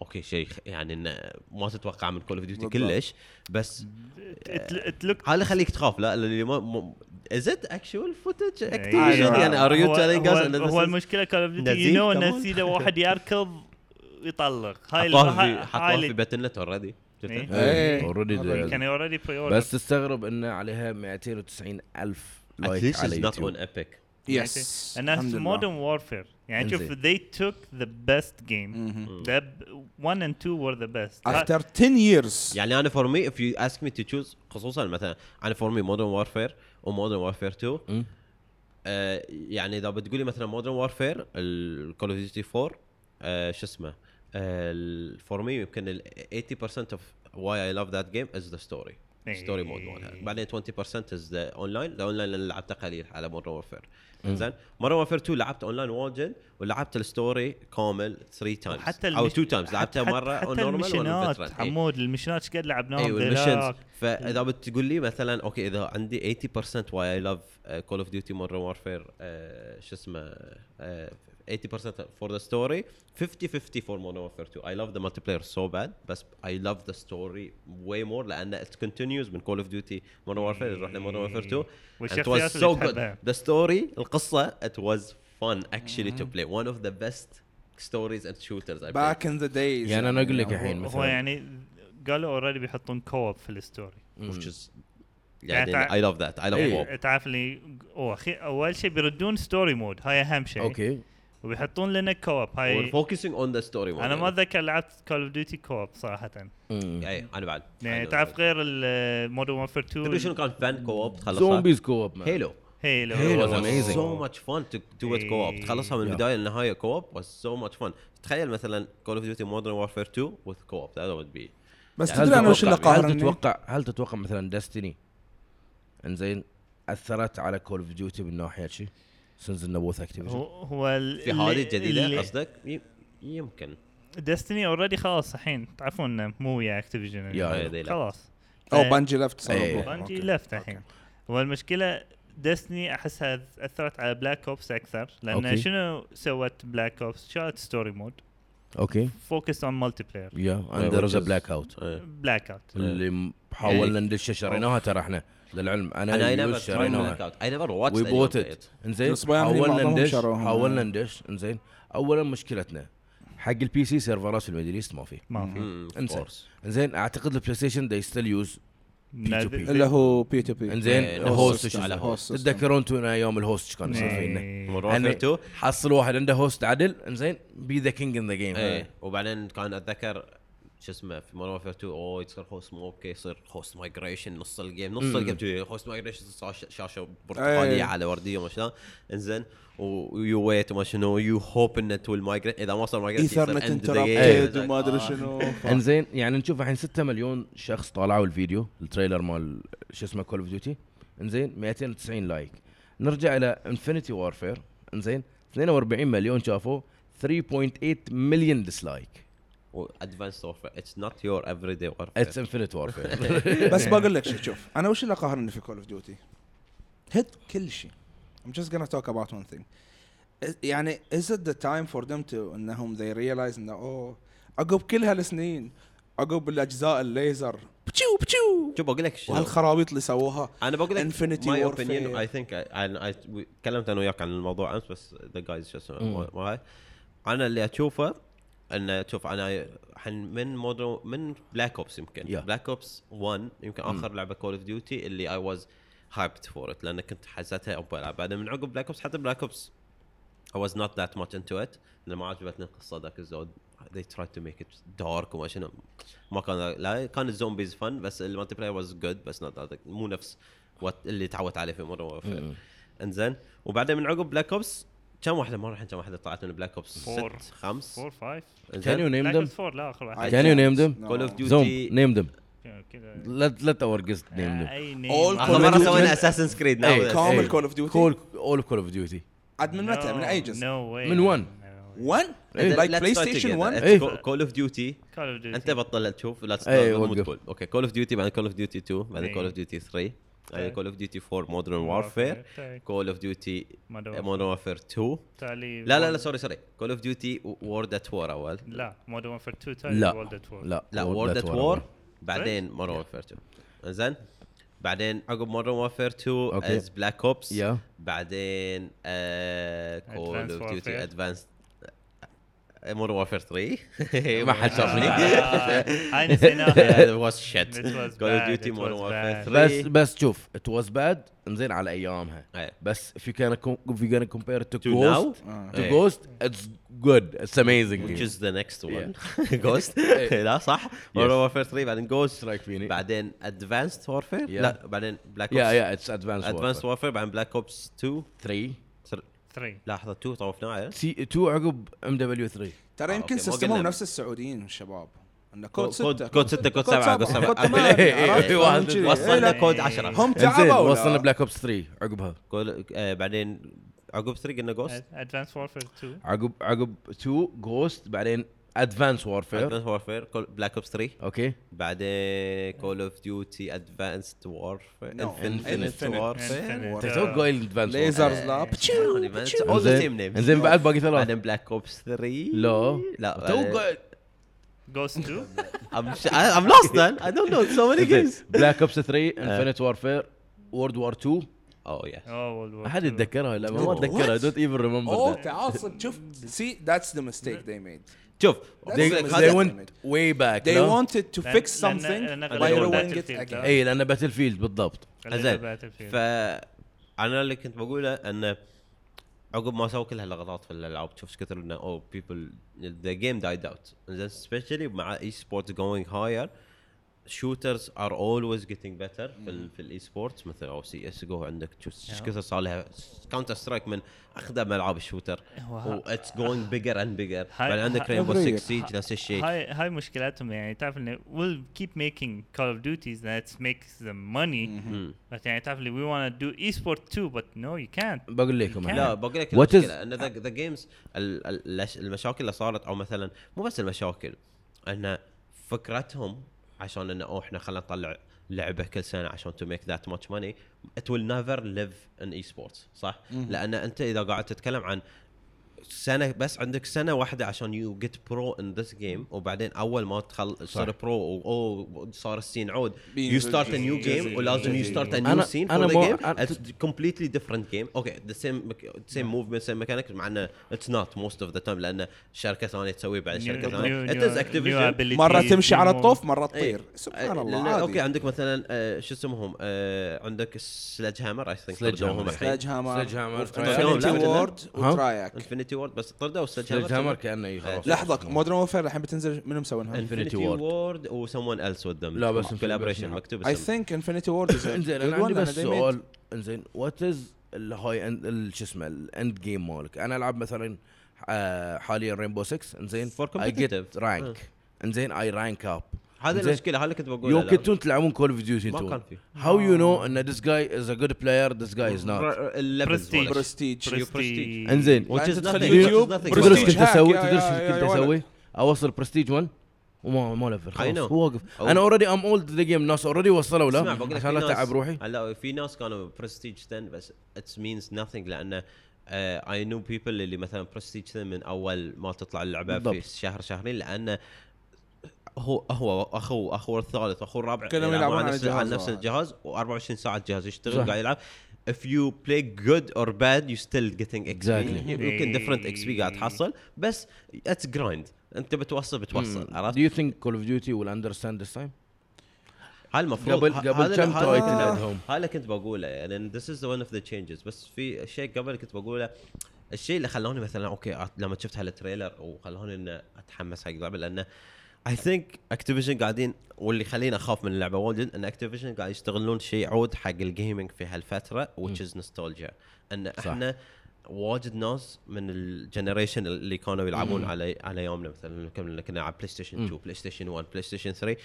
[SPEAKER 2] okay شيء يعني انه ما تتوقع من Call of Duty كلش بس هذا اللي يخليك تخاف لا اللي ما is it actual footage Activision يعني are you telling
[SPEAKER 3] us هو المشكلة Call of Duty you know إنه إذا واحد يركض يطلق. هاي حطوها
[SPEAKER 2] في حطوها في but النت already
[SPEAKER 3] إيه. already كان already بري
[SPEAKER 4] بس تستغرب انه عليها 290 ألف like على YouTube
[SPEAKER 2] epic
[SPEAKER 1] yes
[SPEAKER 3] الناس Modern Warfare يعني شوف they took the best game. The one and two were the best.
[SPEAKER 1] After 10 years.
[SPEAKER 2] يعني أنا for me if you ask me to choose خصوصا مثلا أنا for me modern warfare و modern warfare 2 آه يعني إذا بتقولي مثلا modern warfare ال Call of Duty 4 آه شو اسمه؟ for me يمكن ال 80% of why I love that game is the story story mode مالها. بعدين 20% is the online the online اللي لعبته قليل على Modern Warfare زين؟ Modern Warfare 2 لعبت اونلاين واجد ولعبت ال story كامل 3 times حتى أو 2 times لعبتها مرة
[SPEAKER 3] حتى ال mission ات حمود ال mission ات إيش قد لعبناهم
[SPEAKER 2] أيوه ال missions فإذا بتقول لي مثلا okay إذا عندي 80% why I love كول اوف ديوتي مودرن وورفير شو اسمه 80% for the story 50-50 for Modern Warfare 2 I love the multiplayer so bad بس I love the story way more لأن it continues من Call of Duty Modern Warfare نروح ل Modern Warfare 2 it was so good. The story القصة it was fun. Actually to play one of the best stories and shooters I
[SPEAKER 1] back in the days.
[SPEAKER 4] يعني أنا أقول لك الحين
[SPEAKER 3] مثلا هو يعني قالوا اوريدي بيحطون كوب في الستوري
[SPEAKER 2] which is يعني I love that. I love
[SPEAKER 3] إيه تعرف اللي أول شيء بيردون story mode هاي أهم شيء.
[SPEAKER 4] okay.
[SPEAKER 3] وبيحطون لنا co-op هاي
[SPEAKER 2] focusing on the story
[SPEAKER 3] أنا ما أتذكر لعبت Call of Duty co-op صراحة.
[SPEAKER 2] اي أنا بعد.
[SPEAKER 3] يعني تعرف غير ال Modern Warfare 2
[SPEAKER 2] تدري شنو كان fun co-op
[SPEAKER 4] تخلصها zombies
[SPEAKER 2] co-op
[SPEAKER 3] Halo
[SPEAKER 2] Halo Halo amazing. so much fun to do it co-op. تخلصها من البداية للنهاية. Co-op was so much fun. تخيل مثلا Call of Duty Modern Warfare 2 with co-op. That would be
[SPEAKER 1] بس يعني تدري أنا وش اللي
[SPEAKER 4] قاهرني هل تتوقع هل تتوقع مثلا Destiny إنزين أثرت على Call of Duty من ناحيه شيء؟ since إن both Activision
[SPEAKER 3] هو, هو
[SPEAKER 2] في هذه الجديده قصدك؟ يمكن.
[SPEAKER 3] Destiny already خلاص الحين. تعرفون مو ويا Activision خلاص.
[SPEAKER 1] أو Bungie left
[SPEAKER 3] Bungie left الحين. والمشكلة Destiny أحسها أثرت على Black Ops أكثر لأن okay. شنو سوت Black Ops؟ شالت story mode okay. Focus
[SPEAKER 4] on multiplayer yeah and their
[SPEAKER 3] Blackout Blackout
[SPEAKER 4] اللي حاولنا ندش شريناها ترى إحنا. للعلم أنا
[SPEAKER 2] أنا I never شريناها. I never watch
[SPEAKER 4] we bought it إنزين حاولنا ندش حاولنا ندش. إنزين اولا مشكلتنا حق ال PC سيرفرات في ال Middle East ما في.
[SPEAKER 3] ما في.
[SPEAKER 4] إنزين. إنزين أعتقد ال PlayStation they still use
[SPEAKER 1] اللي هو P to P
[SPEAKER 4] انزين ال host على host تتذكرون أنتم يوم ال host كان يصير فينا حصل واحد عنده host عدل انزين be the king in the game
[SPEAKER 2] وبعدين كان أتذكر شو اسمه في Modern Warfare 2 أوه يصير host مو okay يصير host migration نص ال game نص ال game host migration شاشة برتقالية على وردية وما شلون. إنزين. و you wait وما شنو you hope انه to ال migrate إذا ما صار migrate
[SPEAKER 1] ethernet interrupted وما أدري شنو. <laughs>
[SPEAKER 4] إنزين يعني نشوف الحين 6 مليون شخص طالعوا الفيديو ال trailer مال شو اسمه Call of Duty إنزين 290 like نرجع إلى Infinity Warfare إنزين 42 مليون شافوه 3.8 مليون
[SPEAKER 2] dislike Advance Warfare it's not your everyday warfare
[SPEAKER 4] it's Infinite Warfare
[SPEAKER 1] بس بقول لك شوف شوف. أنا وش اللي قاهرني في Call of Duty؟ hate كل شيء. I'm just gonna talk about one thing. يعني is it the time for them to إنهم they realize إنه أوه عقب كل هالسنين عقب الأجزاء الليزر. بتشو بتشو
[SPEAKER 2] شوف بقول لك
[SPEAKER 1] وهالخرابيط اللي سووها.
[SPEAKER 2] أنا بقول لك
[SPEAKER 1] Infinity my
[SPEAKER 2] opinion I think تكلمت أنا وياك عن الموضوع أمس بس the guys شو اسمه أنا اللي أشوفه انه شوف أنا من Modern من Black Ops يمكن. Yeah. Black Ops 1 يمكن آخر mm. لعبة Call of Duty اللي I was hyped for it لأن كنت حسيتها أبغى ألعب. بعدين من عقب Black Ops حتى Black Ops I was not that much into it. لأن ما عجبتني القصة ذاك الزود. They tried to make it dark وما شنو. ما كان لا كان ال zombies fun بس ال multiplayer was good بس not مو نفس اللي تعودت عليه في Modern إنزين. وبعدين من عقب Black Ops كم واحدة مرة الحين كم واحدة طلعت من Black Ops 6 5
[SPEAKER 3] 4 5
[SPEAKER 4] can you name them
[SPEAKER 3] 4 لا آخر واحد.
[SPEAKER 4] can you name them
[SPEAKER 2] Call of Duty
[SPEAKER 4] name them let or just name them
[SPEAKER 2] اخر مره سوينا Assassin's Creed
[SPEAKER 1] كامل Call of Duty
[SPEAKER 4] call all Call of Duty
[SPEAKER 1] عاد من متى من اي جزء
[SPEAKER 4] من 1.
[SPEAKER 1] 1
[SPEAKER 4] إيه.
[SPEAKER 1] like PlayStation 1
[SPEAKER 4] إيه.
[SPEAKER 3] Call of Duty
[SPEAKER 2] أنت بطل تشوف لا. تقول okay Call of Duty بعدين Call of Duty 2 بعدين. Call of Duty 3 بعدين
[SPEAKER 3] إيه.
[SPEAKER 2] Call of Duty 4 Modern Warfare Call of Duty Modern Warfare 2
[SPEAKER 3] تالي
[SPEAKER 2] لا لا لا sorry sorry Call of Duty World at War أول.
[SPEAKER 3] لا Modern Warfare 2 تالي
[SPEAKER 4] لا
[SPEAKER 3] World at War
[SPEAKER 4] لا
[SPEAKER 2] لا World at War بعدين Modern Warfare 2 زين بعدين عقب Modern Warfare 2 okay. Is Black
[SPEAKER 4] Ops
[SPEAKER 2] بعدين Call
[SPEAKER 3] Advanced
[SPEAKER 2] of Duty
[SPEAKER 3] Warfare.
[SPEAKER 2] Modern Warfare 3 <laughs>
[SPEAKER 4] ما حد شافني.
[SPEAKER 3] هاي نسيناها
[SPEAKER 2] was shit
[SPEAKER 3] It was
[SPEAKER 2] Call
[SPEAKER 3] of
[SPEAKER 2] Duty
[SPEAKER 3] it
[SPEAKER 2] Modern
[SPEAKER 3] bad.
[SPEAKER 2] 3
[SPEAKER 4] بس بس شوف it was bad انزين على أيامها.
[SPEAKER 2] إيه.
[SPEAKER 4] بس if you can if you gonna compare it to
[SPEAKER 2] To now?
[SPEAKER 4] Ghost
[SPEAKER 1] آه.
[SPEAKER 4] to
[SPEAKER 2] إيه.
[SPEAKER 4] Ghost it's good. It's amazing.
[SPEAKER 2] Which is the next one. <laughs> <laughs> Ghost
[SPEAKER 4] إيه.
[SPEAKER 2] لا صح. مودرن وارفير 3 بعدين جوست
[SPEAKER 4] إيش رايك فيني؟
[SPEAKER 2] بعدين ادفانسد وارفير
[SPEAKER 4] Yeah.
[SPEAKER 2] لا بعدين بلاك
[SPEAKER 4] يا
[SPEAKER 2] اوبس
[SPEAKER 4] يا اتس ادفانس
[SPEAKER 2] ادفانسد وارفير بعدين بلاك اوبس 2
[SPEAKER 4] 3
[SPEAKER 2] سر-
[SPEAKER 3] 3
[SPEAKER 2] لحظة 2 طوفناه عليه؟
[SPEAKER 4] سي 2 عقب إم دبليو 3
[SPEAKER 1] ترى
[SPEAKER 2] آه،
[SPEAKER 1] يمكن
[SPEAKER 2] أوكي، ما
[SPEAKER 1] سيستمهم
[SPEAKER 2] قلنا.
[SPEAKER 1] نفس السعوديين الشباب. انه كود
[SPEAKER 2] كود
[SPEAKER 1] 6
[SPEAKER 2] كود 6 كود 7 كود 7
[SPEAKER 1] كود 8 <laughs>
[SPEAKER 4] إيه،؟ إيه، واحد.
[SPEAKER 2] وصلنا
[SPEAKER 1] إيه، لا،
[SPEAKER 2] كود 10
[SPEAKER 1] هم
[SPEAKER 4] إنزين
[SPEAKER 1] تعبوا
[SPEAKER 4] وصلنا
[SPEAKER 1] ولا؟
[SPEAKER 4] بلاك اوبس 3 عقبها.
[SPEAKER 2] كول آه، بعدين عقب 3 قلنا جوست
[SPEAKER 3] ادفانس وورفير 2
[SPEAKER 4] عقب عقب 2 جوست بعدين ادفانس وارفير
[SPEAKER 2] ادفانس وارفير بلاك اوبس 3
[SPEAKER 4] أوكي
[SPEAKER 2] بعدين كول اوف ديوتي ادفانسد وارفير
[SPEAKER 1] No,
[SPEAKER 2] انفنت
[SPEAKER 1] Infinite.
[SPEAKER 4] تو قايل ادفانس
[SPEAKER 1] ليزرز لا
[SPEAKER 2] all the same names
[SPEAKER 4] انزين بعد باقي ثلاث
[SPEAKER 2] بعدين بلاك اوبس 3
[SPEAKER 4] لا
[SPEAKER 2] لا
[SPEAKER 4] تو قايل
[SPEAKER 3] جوست 2
[SPEAKER 2] I'm sh- I- I'm lost then. I don't know. So many games.
[SPEAKER 4] بلاك اوبس 3 انفنت وارفير وورد وار 2
[SPEAKER 2] Oh yes.
[SPEAKER 3] اوه
[SPEAKER 4] ما حد يتذكرها لا ما? اتذكرها دونت ايفن ريمبر
[SPEAKER 1] اوه تعال صدق شوف see that's the mistake they made.
[SPEAKER 2] شوف
[SPEAKER 4] they, went way back
[SPEAKER 1] they
[SPEAKER 4] لا؟
[SPEAKER 1] wanted to
[SPEAKER 3] لأن-
[SPEAKER 1] fix something by ruining it
[SPEAKER 3] Battlefield،
[SPEAKER 1] again
[SPEAKER 4] اي لأنه Battlefield بالضبط
[SPEAKER 2] زين.
[SPEAKER 3] Battlefield.
[SPEAKER 2] ف أنا اللي كنت بقوله انه عقب ما سووا كل هاللقطات في الألعاب تشوف إيش كثر إنه أو people the game died out زين specially مع esport going higher shooters are always getting better في ال في ال esports مثل أو سي إس جو عندك إيش كثر صار لها Counter-Strike من اقدم العاب ال
[SPEAKER 3] shooter.
[SPEAKER 2] هو it's going bigger and
[SPEAKER 3] bigger
[SPEAKER 2] بعدين عندك Rainbow
[SPEAKER 1] Every
[SPEAKER 2] 6
[SPEAKER 1] year.
[SPEAKER 2] سيج نفس الشيء.
[SPEAKER 3] هاي هاي مشكلاتهم يعني. تعرف إنه we'll keep making Call of Duties that makes them money.
[SPEAKER 2] مم.
[SPEAKER 3] بس يعني تعرف we want to do esport too but no you can't.
[SPEAKER 4] بقول لكم
[SPEAKER 2] لا. بقول لك المشكلة إن the games المشاكل اللي صارت أو مثلا مو بس المشاكل إن فكرتهم عشان إنه أوه إحنا خلينا نطلع لعبة كل سنة عشان to make that much money it will never live in eSports صح؟ لأن أنت إذا قاعد تتكلم عن سنة بس عندك سنة واحدة عشان you get pro in this game وبعدين أول ما تخل تصير pro أو صار ال scene
[SPEAKER 1] عود
[SPEAKER 2] you start a
[SPEAKER 1] new.
[SPEAKER 2] game ولازم
[SPEAKER 4] you
[SPEAKER 2] start a
[SPEAKER 4] new
[SPEAKER 2] scene for
[SPEAKER 4] the
[SPEAKER 2] mo-
[SPEAKER 4] game
[SPEAKER 2] it's completely different game okay the same same movement same mechanic مع إنه it's not most of the time لأن شركة ثانية تسوي بعد شركة ثانية. it is Activision
[SPEAKER 1] مرة تمشي على الطوف مرة
[SPEAKER 2] إيه.
[SPEAKER 1] تطير سبحان
[SPEAKER 2] آه،
[SPEAKER 1] الله okay
[SPEAKER 2] عندك مثلا آه، شو اسمهم؟ آه، عندك Sledge Hammer I think
[SPEAKER 4] Sledge Hammer.
[SPEAKER 1] Sledge Hammer
[SPEAKER 4] Sledge Hammer.
[SPEAKER 2] Infinity
[SPEAKER 1] Ward؟
[SPEAKER 4] و
[SPEAKER 1] Treyarch
[SPEAKER 2] Infinity Ward بس طردوا Hammer
[SPEAKER 4] Hammer كأنه خلاص
[SPEAKER 1] لحظة Modern Warfare الحين بتنزل منو مسوينها؟
[SPEAKER 2] Infinity
[SPEAKER 4] Infinity Ward.
[SPEAKER 2] Ward و someone else with them
[SPEAKER 4] لا، بس Infinity
[SPEAKER 2] collaboration
[SPEAKER 4] Ward.
[SPEAKER 2] مكتوب I
[SPEAKER 1] think Infinity Ward
[SPEAKER 4] إنزين أنا عندي بس سؤال. إنزين what is ال high end شو اسمه ال end game مالك؟ أنا ألعب مثلا آه، حاليا Rainbow 6 إنزين get
[SPEAKER 2] competitive.
[SPEAKER 4] rank إنزين I rank up
[SPEAKER 2] هذه. المشكلة هذا اللي كنت بقول
[SPEAKER 4] يوم كنتون تلعبون Call of Duty
[SPEAKER 2] ما كان
[SPEAKER 4] أنتم
[SPEAKER 2] في.
[SPEAKER 4] how you know ان this guy is a good player this guy
[SPEAKER 2] is
[SPEAKER 3] not.
[SPEAKER 2] مالك.
[SPEAKER 3] Prestige.
[SPEAKER 4] انزين. YouTube،
[SPEAKER 1] Prestige
[SPEAKER 4] كنت أسوي
[SPEAKER 1] يا-
[SPEAKER 4] تدري إيش
[SPEAKER 1] يا-
[SPEAKER 4] كنت. أسوي أوصل برستيج 1 وما ما
[SPEAKER 2] level
[SPEAKER 4] خلاص. هو واقف. أنا already I'm old the game الناس already وصلوا لا عشان
[SPEAKER 2] في
[SPEAKER 4] لا
[SPEAKER 2] ناس-
[SPEAKER 4] اتعب روحي.
[SPEAKER 2] لا في ناس كانوا برستيج 10 بس it's means nothing لأن I know people اللي مثلا برستيج 10 من أول ما تطلع اللعبة في
[SPEAKER 4] بالضبط.
[SPEAKER 2] شهر شهرين لأن هو هو اخوه اخوه الثالث واخوه الرابع
[SPEAKER 1] كلهم
[SPEAKER 2] يلعبون
[SPEAKER 1] على
[SPEAKER 2] نفس
[SPEAKER 1] الجهاز
[SPEAKER 2] على نفس
[SPEAKER 1] واحد.
[SPEAKER 2] الجهاز و24 ساعة الجهاز يشتغل
[SPEAKER 4] صح.
[SPEAKER 2] قاعد يلعب if you play good or bad you still getting XP
[SPEAKER 4] Exactly.
[SPEAKER 2] يمكن different XP قاعد تحصل بس it's grind أنت بتوصل بتوصل عرفت
[SPEAKER 4] Do you think Call of Duty will understand this time?
[SPEAKER 2] هاي المفروض
[SPEAKER 4] قبل- قبل كم title؟
[SPEAKER 2] هذا اللي كنت بقوله يعني this is one of the changes بس في شيء قبل كنت بقوله الشيء اللي خلاني مثلا okay لما شفت هال trailer وخلاني ان أتحمس حق اللعبة لأنه I think Activision قاعدين واللي خليني أخاف من اللعبة واجد إن Activision قاعد يشتغلون شيء عود حق ال gaming في هالفترة which is nostalgia. إن
[SPEAKER 4] صح.
[SPEAKER 2] إحنا واجد ناس من ال generation اللي كانوا يلعبون على على يومنا مثلا كنا على PlayStation 2 PlayStation 1 PlayStation 3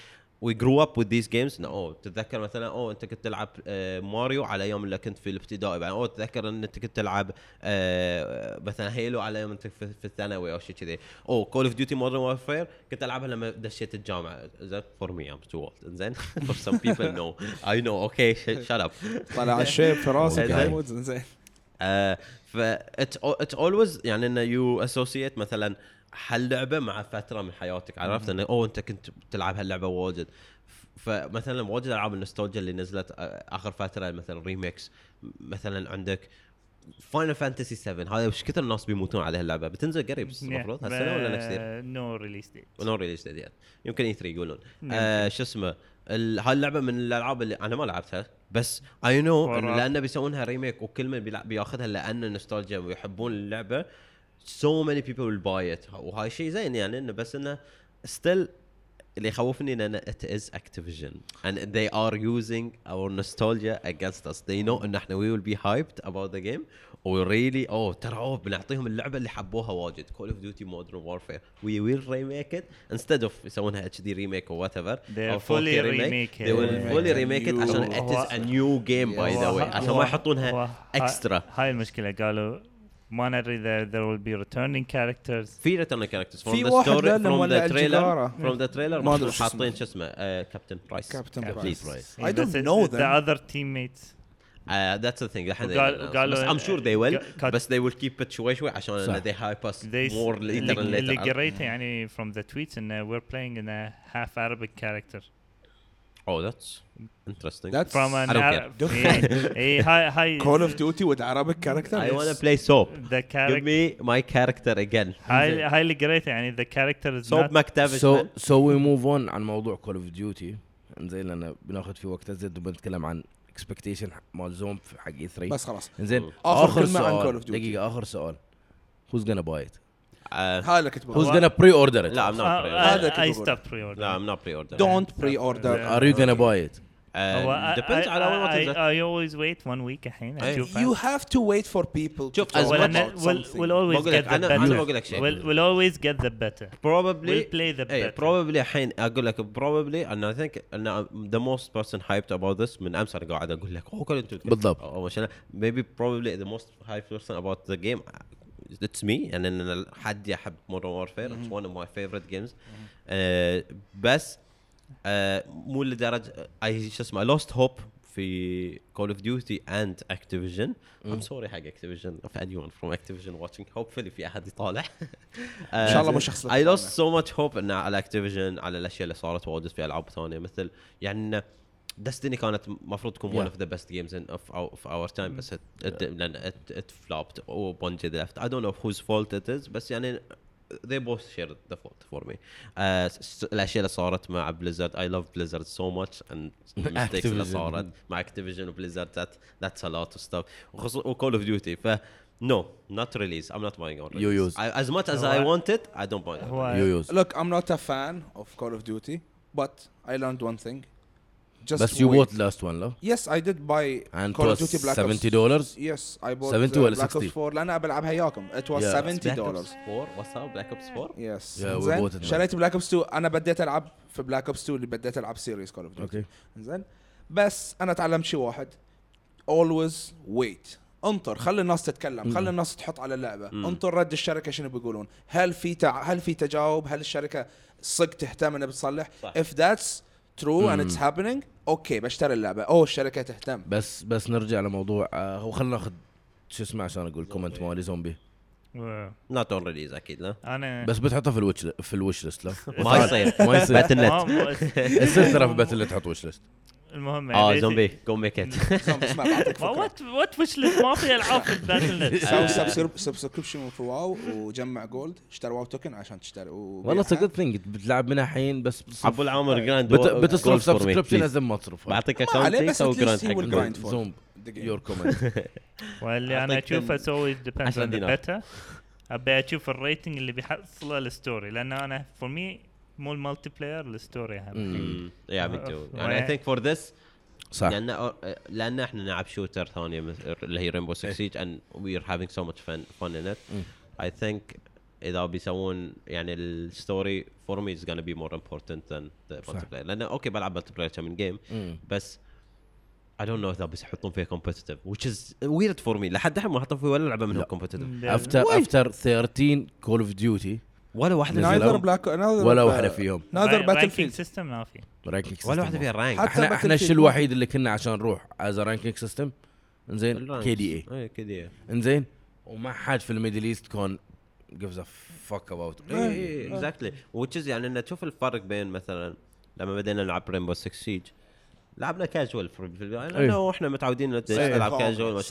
[SPEAKER 2] we grew up with these games. no, أوه تتذكر مثلا أوه أنت كنت تلعب آه ماريو على أيام اللي كنت في الابتدائي بعدين أوه تتذكر إن أنت كنت تلعب آه مثلا Halo على أيام أنت في, في الثانوي أو شيء كذي. أوه Call of Duty Modern Warfare كنت ألعبها لما دشيت الجامعة. زين for me I'm too old زين؟ for some people no I know okay shut up
[SPEAKER 1] طلع الشيب في راسك
[SPEAKER 2] زين.
[SPEAKER 1] زين
[SPEAKER 2] ف it always يعني انه you associate مثلا هاللعبة مع فترة من حياتك عرفت؟ إنه أوه أنت كنت تلعب هاللعبة واجد. فمثلا واجد ألعاب النوستالجيا اللي نزلت آخر فترة مثلا remakes مثلا عندك Final Fantasy 7 هذا وش كثر الناس بيموتون على هاللعبة؟ بتنزل قريب المفروض؟ هالسنة ولا next year؟
[SPEAKER 3] no release date
[SPEAKER 2] no release date يمكن E3 يقولون. آه شو اسمه؟ هاي اللعبه من الألعاب اللي أنا ما لعبتها بس I
[SPEAKER 3] know.
[SPEAKER 2] لأنه بيسوونها remake وكل من بياخذها لأنه نوستالجيا ويحبون اللعبة. So many people will buy it وهاي شيء زين يعني انه بس انه still اللي يخوفني ان it is Activision and they are using our nostalgia against us they know ان إحنا we will be hyped about the game و really اوه ترى اوه بنعطيهم اللعبه اللي حبوها واجد Call of Duty Modern Warfare we will remake it instead of يسوونها whatever
[SPEAKER 3] They're
[SPEAKER 2] or 4K
[SPEAKER 3] fully
[SPEAKER 2] remake
[SPEAKER 3] remake
[SPEAKER 2] they will
[SPEAKER 3] it.
[SPEAKER 2] fully remake it
[SPEAKER 1] New-
[SPEAKER 2] عشان it is a new game by the
[SPEAKER 3] هو-
[SPEAKER 2] way عشان ما يحطونها extra
[SPEAKER 3] هاي المشكلة قالوا ما ندري there, there will be returning characters
[SPEAKER 2] في return characters from
[SPEAKER 1] في
[SPEAKER 2] the
[SPEAKER 1] واحد
[SPEAKER 2] story from the trailer from the trailer
[SPEAKER 1] ما أدري شو
[SPEAKER 2] حاطين. شو اسمه كابتن برايس
[SPEAKER 1] كابتن برايس. I don't
[SPEAKER 3] بس
[SPEAKER 1] know
[SPEAKER 3] the
[SPEAKER 1] them
[SPEAKER 3] other teammates
[SPEAKER 2] Uh, that's the thing.
[SPEAKER 3] قالوا-
[SPEAKER 2] I'm sure they will بس they will keep it شوي شوي عشان they hype us
[SPEAKER 3] they
[SPEAKER 2] more later
[SPEAKER 3] اللي,
[SPEAKER 2] and
[SPEAKER 3] اللي
[SPEAKER 2] later
[SPEAKER 3] قريته يعني from the tweets انه we're playing in a half Arabic character
[SPEAKER 2] oh that's interesting
[SPEAKER 1] that's
[SPEAKER 3] from an a هاي هاي
[SPEAKER 1] Call of Duty with Arabic character
[SPEAKER 2] I wanna play Soap
[SPEAKER 3] the character give
[SPEAKER 2] me my character again
[SPEAKER 3] هاي هاي اللي قريته يعني the character is
[SPEAKER 2] Soap
[SPEAKER 4] MacTavish
[SPEAKER 2] so
[SPEAKER 4] so we move on عن موضوع Call of Duty انزين لأن بناخذ فيه وقت ازيد وبنتكلم عن expectation مال زوم حق E E3
[SPEAKER 1] بس خلاص.
[SPEAKER 4] انزين
[SPEAKER 1] آخر,
[SPEAKER 4] سؤال. دقيقة آخر سؤال. هوز جونا باي ات
[SPEAKER 2] Uh,
[SPEAKER 1] هاي اللي كنت
[SPEAKER 4] who's
[SPEAKER 1] بقول
[SPEAKER 4] gonna pre-order it
[SPEAKER 2] لا I'm not
[SPEAKER 3] Uh,
[SPEAKER 2] pre-order
[SPEAKER 1] هذا
[SPEAKER 3] I,
[SPEAKER 1] كنت
[SPEAKER 3] I
[SPEAKER 1] بقول.
[SPEAKER 3] stopped pre-order
[SPEAKER 2] لا I'm not pre-order
[SPEAKER 1] don't pre-order
[SPEAKER 4] are you gonna buy it
[SPEAKER 2] Uh, depends
[SPEAKER 3] I,
[SPEAKER 2] على وين ما
[SPEAKER 3] I,
[SPEAKER 2] تنزل
[SPEAKER 3] I, always wait one week الحين
[SPEAKER 2] أي.
[SPEAKER 3] أشوف
[SPEAKER 1] you have to wait for people
[SPEAKER 2] شوف،
[SPEAKER 1] to talk
[SPEAKER 2] as
[SPEAKER 3] well,
[SPEAKER 2] much-
[SPEAKER 1] about
[SPEAKER 3] we'll, we'll
[SPEAKER 1] something
[SPEAKER 3] always
[SPEAKER 2] بقول
[SPEAKER 3] get the better
[SPEAKER 2] أنا بقول لك شيء
[SPEAKER 3] we'll, we'll always get the better
[SPEAKER 2] probably
[SPEAKER 3] we'll play the
[SPEAKER 2] اي
[SPEAKER 3] better
[SPEAKER 2] probably الحين أقول لك probably and I think ان the most person hyped about this من امس أنا قاعد أقول لك اوه كل أنتوا
[SPEAKER 4] بالضبط.
[SPEAKER 2] maybe probably the most hyped person about the game it's me يعني أنا حد يحب Modern Warfare it's one of my favorite games بس uh, مو لدرجة I شو اسمه lost hope في Call of Duty and Activision I'm sorry حق Activision if anyone from Activision watching hopefully في أحد يطالع. <laughs>
[SPEAKER 1] إن شاء الله آه، مو شخص
[SPEAKER 2] I lost so much hope على Activision على الأشياء اللي صارت واجد في ألعاب ثانية. مثل يعني دستني كانت المفروض تكون one
[SPEAKER 4] Yeah.
[SPEAKER 2] of the best games in of our, of our time بس it, it, لأن it, it flopped وبونجي left I don't know whose fault it is بس يعني they both shared the fault for me uh, الاشياء اللي صارت مع بليزرد I love Blizzard so much and mistakes اللي
[SPEAKER 4] Activision.
[SPEAKER 2] صارت مع اكتيفيجن وبليزرد that that's a lot of stuff وخصوصا وكول اوف ديوتي ف no not release I'm not buying on
[SPEAKER 4] You
[SPEAKER 2] release
[SPEAKER 4] use.
[SPEAKER 2] I, as much as I want it I don't buy it
[SPEAKER 4] you use
[SPEAKER 1] look I'm not a fan of Call of Duty but I learned one thing just
[SPEAKER 4] بس you
[SPEAKER 1] wait.
[SPEAKER 4] bought last one لا
[SPEAKER 1] yes I did buy
[SPEAKER 4] and
[SPEAKER 1] Call of
[SPEAKER 4] cost
[SPEAKER 1] Duty Black
[SPEAKER 4] 70
[SPEAKER 1] Ops
[SPEAKER 4] dollars?
[SPEAKER 1] Yes I bought
[SPEAKER 4] 70
[SPEAKER 1] uh,
[SPEAKER 4] ولا
[SPEAKER 1] Black
[SPEAKER 4] 60?
[SPEAKER 1] Ops 4 لأن ابى ألعبها إياكم. It was
[SPEAKER 4] Yeah.
[SPEAKER 1] 70
[SPEAKER 2] Black
[SPEAKER 1] dollars.
[SPEAKER 2] Ops 4 what's up Black Ops 4
[SPEAKER 1] يس
[SPEAKER 4] Yeah, we
[SPEAKER 1] زين
[SPEAKER 4] bought it.
[SPEAKER 1] شريت بلاك اوبس 2 أنا بديت ألعب في بلاك اوبس 2 اللي بديت ألعب سيريس كول اوف ديوتي
[SPEAKER 4] أوكي
[SPEAKER 1] زين. بس أنا تعلمت شيء واحد. Always wait. انطر. خلي الناس تتكلم. خلي الناس تحط على اللعبة.
[SPEAKER 2] مم.
[SPEAKER 1] انطر رد الشركة شنو بيقولون. هل في تع... هل في تجاوب؟ هل الشركة صدق تهتم إنها بتصلح؟
[SPEAKER 2] صح.
[SPEAKER 1] if that's true and it's happening أوكي بشتري اللعبة. أوه الشركة تهتم.
[SPEAKER 4] بس بس نرجع لموضوع آه هو خلينا ناخذ شو اسمه عشان أقول كومنت مالي زومبي.
[SPEAKER 2] Not on release أكيد لا؟
[SPEAKER 3] أنا
[SPEAKER 4] بس بتحطها في الوش في الوش ليست لا؟ <laughs>
[SPEAKER 2] ما يصير.
[SPEAKER 4] ما يصير.
[SPEAKER 2] باتل نت <laughs>
[SPEAKER 3] ما-
[SPEAKER 4] يصير <laughs> ترى في باتل اللي تحط وش ليست
[SPEAKER 3] المهم
[SPEAKER 2] آه
[SPEAKER 3] يعني
[SPEAKER 2] زومبي جو ميك ات
[SPEAKER 3] وات وات وش ما في ألعاب في الباتل نت
[SPEAKER 1] سوي سبسكريبشن في واو وجمع جولد اشتري واو توكن عشان تشتري.
[SPEAKER 4] والله اتس جود ثينج بتلعب منها حين بس بتصرف
[SPEAKER 2] ابو العمر جراند
[SPEAKER 4] بت- بتصرف سبسكريبشن لازم ما تصرف
[SPEAKER 2] بعطيك
[SPEAKER 1] ما عليه
[SPEAKER 2] اكونتي
[SPEAKER 1] بس
[SPEAKER 2] سوي
[SPEAKER 1] at least
[SPEAKER 2] جراند حق
[SPEAKER 1] grind for
[SPEAKER 4] زوم
[SPEAKER 1] the game.
[SPEAKER 4] يور كومنت
[SPEAKER 3] واللي أنا
[SPEAKER 2] أشوفه
[SPEAKER 3] سوي depends
[SPEAKER 2] 10
[SPEAKER 3] on the
[SPEAKER 2] دينار.
[SPEAKER 3] beta أبي أشوف الريتنج اللي بيحصله الستوري لأن أنا فور مي مو المالتي بلاير الستوري اهم
[SPEAKER 2] يا مي تو
[SPEAKER 3] و-
[SPEAKER 2] يعني اي ثينك فور ذس
[SPEAKER 4] صح.
[SPEAKER 2] لأن لأن إحنا نلعب shooter ثانية مثل اللي هي Rainbow 6 Siege and we are having so much fun fun in it.
[SPEAKER 4] مم.
[SPEAKER 2] I think إذا بيسوون يعني ال story for me is gonna be more important than the multiplayer لأنه أوكي بلعب multiplayer كم من
[SPEAKER 4] game.
[SPEAKER 2] بس I don't know إذا بس يحطون فيها competitive which is weird for me. لحد الحين ما حطوا فيه ولا لعبة منهم. competitive
[SPEAKER 4] after after 13 Call of Duty
[SPEAKER 2] ولا
[SPEAKER 1] واحدة.
[SPEAKER 2] neither
[SPEAKER 1] Black
[SPEAKER 4] ولا واحدة فيهم.
[SPEAKER 1] neither Battle
[SPEAKER 3] ranking
[SPEAKER 1] field
[SPEAKER 3] system ما في.
[SPEAKER 4] ranking
[SPEAKER 2] ولا واحدة فيها rank
[SPEAKER 1] حتى
[SPEAKER 4] إحنا
[SPEAKER 1] إحنا
[SPEAKER 4] الشيء الوحيد اللي كنا عشان نروح؟ as ranking system انزين كي دي
[SPEAKER 2] أي كي دي اي
[SPEAKER 4] انزين وما حد في ال Middle East كان gives a fuck about
[SPEAKER 2] أي أي exactly which is يعني ان تشوف الفرق بين مثلا لما بدينا نلعب Rainbow 6 Siege لعبنا كاجوال في البدايه لأنه إحنا متعودين. نلعب كاجوال.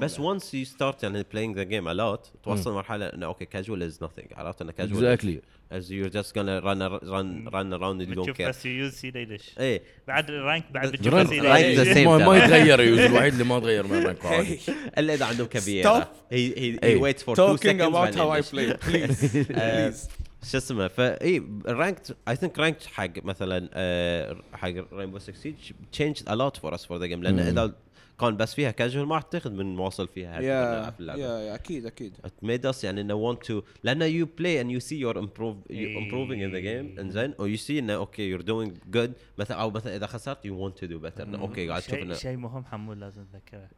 [SPEAKER 2] بس once you start يعني playing the game a lot توصل مرحلة إنه أوكي casual is nothing. عرفت إنه casual
[SPEAKER 4] exactly
[SPEAKER 2] as you're just gonna run run run around you don't
[SPEAKER 3] بتشوف
[SPEAKER 2] care.
[SPEAKER 3] بس يوز سي يدش
[SPEAKER 2] إيه.
[SPEAKER 3] بعد الرانك بعد بتشوف
[SPEAKER 4] ما. يتغير يوز <laughs> الوحيد اللي ما تغير من الرانك
[SPEAKER 2] إلا إذا عندهم كبيرة. He he, he
[SPEAKER 4] إيه.
[SPEAKER 2] waits for two
[SPEAKER 1] talking
[SPEAKER 2] seconds
[SPEAKER 1] about
[SPEAKER 2] بعدين
[SPEAKER 1] how I
[SPEAKER 2] يدش.
[SPEAKER 1] play. <laughs> Please.
[SPEAKER 2] آه،
[SPEAKER 1] please.
[SPEAKER 2] شو اسمه فاي رانكت اي ثينك رانكت حق مثلا آه، حق رينبو 6 سيج تشينج ا لوت فور اس فور ذا جيم
[SPEAKER 4] لأن.
[SPEAKER 2] إذا كان بس فيها كاجوال ما اعتقد من واصل فيها
[SPEAKER 1] يا يا أكيد أكيد
[SPEAKER 2] it made us يعني إنه want to لأنه you play and you see you're improve you
[SPEAKER 3] إيه.
[SPEAKER 2] improving in the game إنزين or you see إنه okay you're doing good مثلا أو مثلا إذا خسرت you want to do better إنه أوكي قاعد تشوف
[SPEAKER 3] شيء مهم حمود لازم تذكره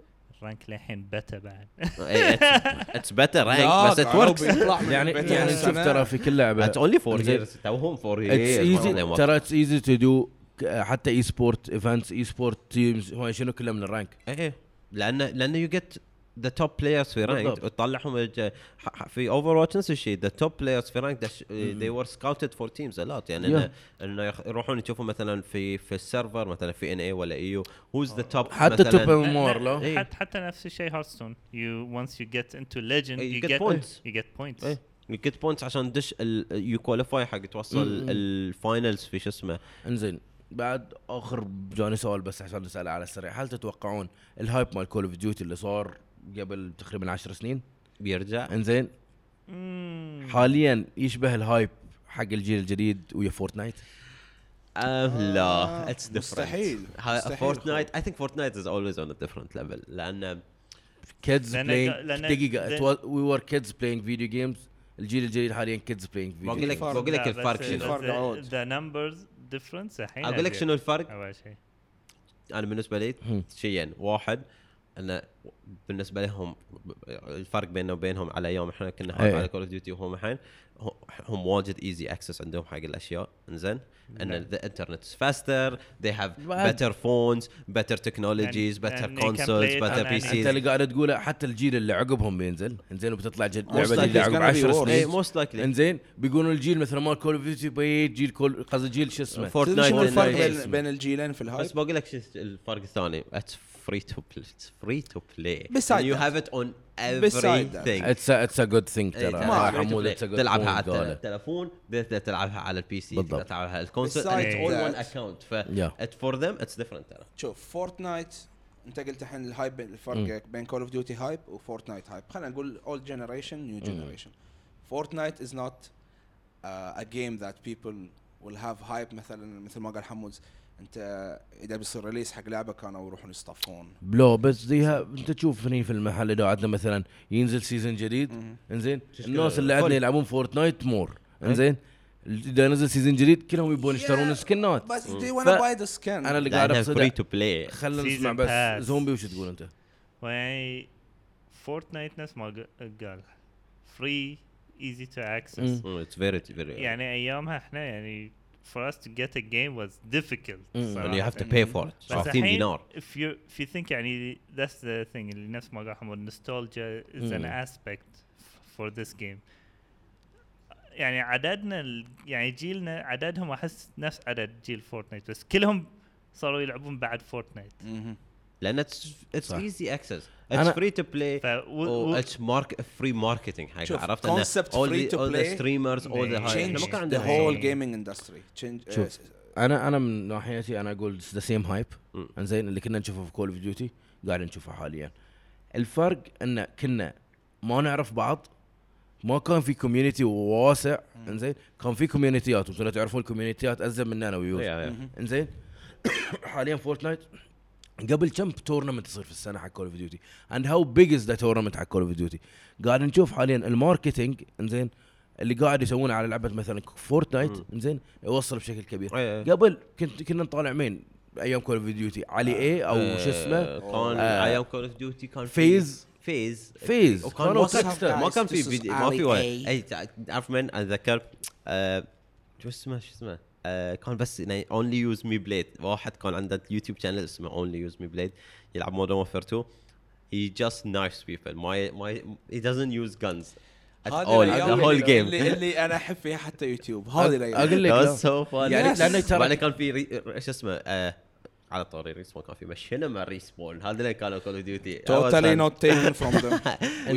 [SPEAKER 3] الرانك للحين بتا بعد
[SPEAKER 2] better <laughs> rank
[SPEAKER 1] لا،
[SPEAKER 2] بس
[SPEAKER 1] بيطلع من
[SPEAKER 4] يعني يعني. شوف ترى في كل
[SPEAKER 2] لعبة only four
[SPEAKER 4] إنزين.
[SPEAKER 2] years توهم
[SPEAKER 4] اتس
[SPEAKER 2] عليهم وقت.
[SPEAKER 4] ترى اتس ايزي تو دو حتى اي سبورت ايفنتس اي سبورت تيمز هو شنو كله من الرانك
[SPEAKER 2] إيه لأن لأن you get the top players في
[SPEAKER 4] rank.
[SPEAKER 2] وتطلعهم في Overwatch نفس الشيء the top players في rank they were scouted for teams a lot يعني
[SPEAKER 4] Yeah.
[SPEAKER 2] انه إنه يخ- يروحون يشوفوا مثلا في في ال server مثلا في NA ولا the top
[SPEAKER 4] حتى
[SPEAKER 2] مثلاً.
[SPEAKER 4] top MMR لا
[SPEAKER 2] إيه.
[SPEAKER 3] حتى حتى نفس الشيء Hearthstone you once you get into legend
[SPEAKER 2] إيه،
[SPEAKER 3] you
[SPEAKER 2] you get
[SPEAKER 3] get
[SPEAKER 2] points.
[SPEAKER 3] you get points
[SPEAKER 2] إيه you get points عشان تدش you qualify حق توصل.
[SPEAKER 4] ال
[SPEAKER 2] finals في شو اسمه
[SPEAKER 4] انزين بعد آخر جاني سؤال بس عشان نساله على السريع هل تتوقعون ال hype مال Call of Duty اللي صار قبل تقريبا 10 سنين.
[SPEAKER 2] بيرجع.
[SPEAKER 4] انزين. حاليا يشبه ال hype حق الجيل الجديد ويا Fortnite.
[SPEAKER 2] آه لا
[SPEAKER 1] آه،
[SPEAKER 2] it's
[SPEAKER 1] مستحيل. مستحيل.
[SPEAKER 2] Fortnite I think Fortnite is always on a different
[SPEAKER 4] level
[SPEAKER 3] لأن
[SPEAKER 4] kids
[SPEAKER 3] لأن-
[SPEAKER 4] playing دقيقة we were kids playing video games الجيل الجديد حاليا kids playing
[SPEAKER 2] بقول
[SPEAKER 4] فيديو
[SPEAKER 2] لك
[SPEAKER 1] فرق.
[SPEAKER 2] بقول لك
[SPEAKER 3] لا،
[SPEAKER 2] الفرق شنو؟
[SPEAKER 3] the numbers difference الحين
[SPEAKER 2] أقول لك. شنو الفرق؟
[SPEAKER 3] أول شيء.
[SPEAKER 2] أنا بالنسبة لي. شيئين واحد إنه بالنسبة لهم الفرق بيننا وبينهم على أيام إحنا كنا
[SPEAKER 4] إيه.
[SPEAKER 2] hype على Call of Duty وهم الحين هم واجد easy access عندهم حق الأشياء. إنزين؟
[SPEAKER 3] إن.
[SPEAKER 2] the internet faster they have
[SPEAKER 4] بعد-
[SPEAKER 2] better phones better technologies
[SPEAKER 3] And-
[SPEAKER 2] better
[SPEAKER 3] and you can
[SPEAKER 2] consoles
[SPEAKER 3] play it
[SPEAKER 2] better
[SPEAKER 3] on any-
[SPEAKER 2] PCs
[SPEAKER 4] أنت اللي قاعد تقوله حتى الجيل اللي عقبهم بينزل إنزين؟ وبتطلع لعبة
[SPEAKER 1] it's
[SPEAKER 4] عقب
[SPEAKER 1] gonna be
[SPEAKER 4] 10
[SPEAKER 1] worse.
[SPEAKER 2] أي
[SPEAKER 4] سنين
[SPEAKER 2] most likely
[SPEAKER 4] إنزين؟ بيقولون الجيل مثل ما Call of Duty بيت جيل Call قصدي جيل شو اسمه؟
[SPEAKER 1] Fortnite الفرق بين الجيلين في ال hype
[SPEAKER 2] بس بقول لك شو الفرق الثاني. it's free
[SPEAKER 1] to
[SPEAKER 2] free
[SPEAKER 1] to
[SPEAKER 2] play it on
[SPEAKER 1] Beside that.
[SPEAKER 2] everything
[SPEAKER 4] it's it's a good
[SPEAKER 2] thing
[SPEAKER 4] ترى. حمود. it's a good
[SPEAKER 2] تلعبها على التلفون تقدر تلعبها على ال PC
[SPEAKER 4] بالضبط.
[SPEAKER 2] تقدر تلعبها على ال console all
[SPEAKER 1] that.
[SPEAKER 2] one account. ف
[SPEAKER 4] Yeah.
[SPEAKER 2] it for them it's different ترى.
[SPEAKER 1] شوف Fortnite أنت قلت الحين ال hype الفرق بين Call of Duty hype و Fortnite hype خلينا نقول old generation new generation Fortnite is not a game that people will have hype مثلا مثل ما قال حموز انت اذا بيصير release حق لعبة كانوا يروحون يصطفون.
[SPEAKER 4] بلو بس زيها انت تشوف هني في المحل إذا عندنا مثلا ينزل season جديد انزين؟ الناس اللي عندنا يلعبون Fortnite more انزين؟ إذا نزل season جديد كلهم يبون يشترون
[SPEAKER 1] skin ات بس
[SPEAKER 4] ف-
[SPEAKER 1] wanna buy the skin.
[SPEAKER 4] أنا اللي قاعد free
[SPEAKER 2] to play
[SPEAKER 4] خلينا نسمع بس. زومبي وش تقول أنت؟
[SPEAKER 3] ويعني Fortnite نفس ما قال. free easy to
[SPEAKER 4] access
[SPEAKER 2] it's very very
[SPEAKER 3] يعني أيامها إحنا يعني for us to get a game was difficult
[SPEAKER 4] Mm.
[SPEAKER 2] and you have to pay for it
[SPEAKER 3] بس
[SPEAKER 2] 60
[SPEAKER 3] الحين
[SPEAKER 2] دينار
[SPEAKER 3] if you if you think يعني that's the thing اللي نفس ما قال حمود nostalgia is an
[SPEAKER 4] Mm.
[SPEAKER 3] aspect f- for this game يعني عددنا يعني جيلنا عددهم أحس نفس عدد جيل Fortnite بس كلهم صاروا يلعبون بعد Fortnite
[SPEAKER 1] مهم.
[SPEAKER 2] لأن it's it's
[SPEAKER 4] صح.
[SPEAKER 2] easy access. It's
[SPEAKER 4] أنا-
[SPEAKER 2] free to play
[SPEAKER 3] ف و- و-
[SPEAKER 2] Oh, it's mark free marketing.
[SPEAKER 1] حاجة
[SPEAKER 2] عرفت؟
[SPEAKER 1] play
[SPEAKER 2] streamers all the high
[SPEAKER 3] change
[SPEAKER 2] إحنا ما كان عندنا
[SPEAKER 1] change
[SPEAKER 4] شوف.
[SPEAKER 1] uh,
[SPEAKER 4] أنا أنا من ناحيتي أنا أقول the same
[SPEAKER 2] hype.
[SPEAKER 4] إنزين اللي كنا نشوفه في Call of Duty قاعد نشوفه حاليا. الفرق إن كنا ما نعرف بعض ما كان في community واسع. إنزين كان في communityات وأنتم تعرفون ال communityات أزين مننا أنا و used.
[SPEAKER 2] Yeah, yeah.
[SPEAKER 4] إنزين <coughs> حاليا Fortnite قبل كم tournament تصير في السنة حق Call of Duty and how big is the tournament حق Call of Duty قاعد نشوف حاليا ال marketing إنزين اللي قاعد يسوونه على لعبة مثلا Fortnite
[SPEAKER 2] مم.
[SPEAKER 4] زين يوصل بشكل كبير.
[SPEAKER 2] إيه.
[SPEAKER 4] قبل كنت كنا نطالع مين؟ أيام كول اوف ديوتي علي اي أو
[SPEAKER 2] آه،
[SPEAKER 4] شو اسمه؟
[SPEAKER 2] كان
[SPEAKER 4] آه،
[SPEAKER 2] أيام Call of Duty كان في-
[SPEAKER 4] FaZe.
[SPEAKER 2] FaZe.
[SPEAKER 4] FaZe.
[SPEAKER 2] وكان ما كان في ما في ولا
[SPEAKER 1] A.
[SPEAKER 2] اي تع- تعرف من أتذكر آه، شو اسمه شو اسمه؟ آه، كان بس اونلي يوز مي بليد واحد كان عنده يوتيوب شانل اسمه اونلي يوز مي بليد يلعب مودرن وورفير 2 he just knifes people. My my he doesn't use guns at
[SPEAKER 1] هذه
[SPEAKER 2] all.
[SPEAKER 1] الأيام
[SPEAKER 2] the whole
[SPEAKER 1] اللي,
[SPEAKER 2] game.
[SPEAKER 1] اللي, اللي أنا أحب فيها حتى يوتيوب هذه الأيام
[SPEAKER 4] أقول لك
[SPEAKER 2] so fun
[SPEAKER 4] يعني لأنك ترى-
[SPEAKER 2] بعدين كان في شو اسمه آه، على طاري ريسبون كان في مشينا مع ريسبون هذا اللي كانوا كول اوف ديوتي
[SPEAKER 1] We
[SPEAKER 2] انزين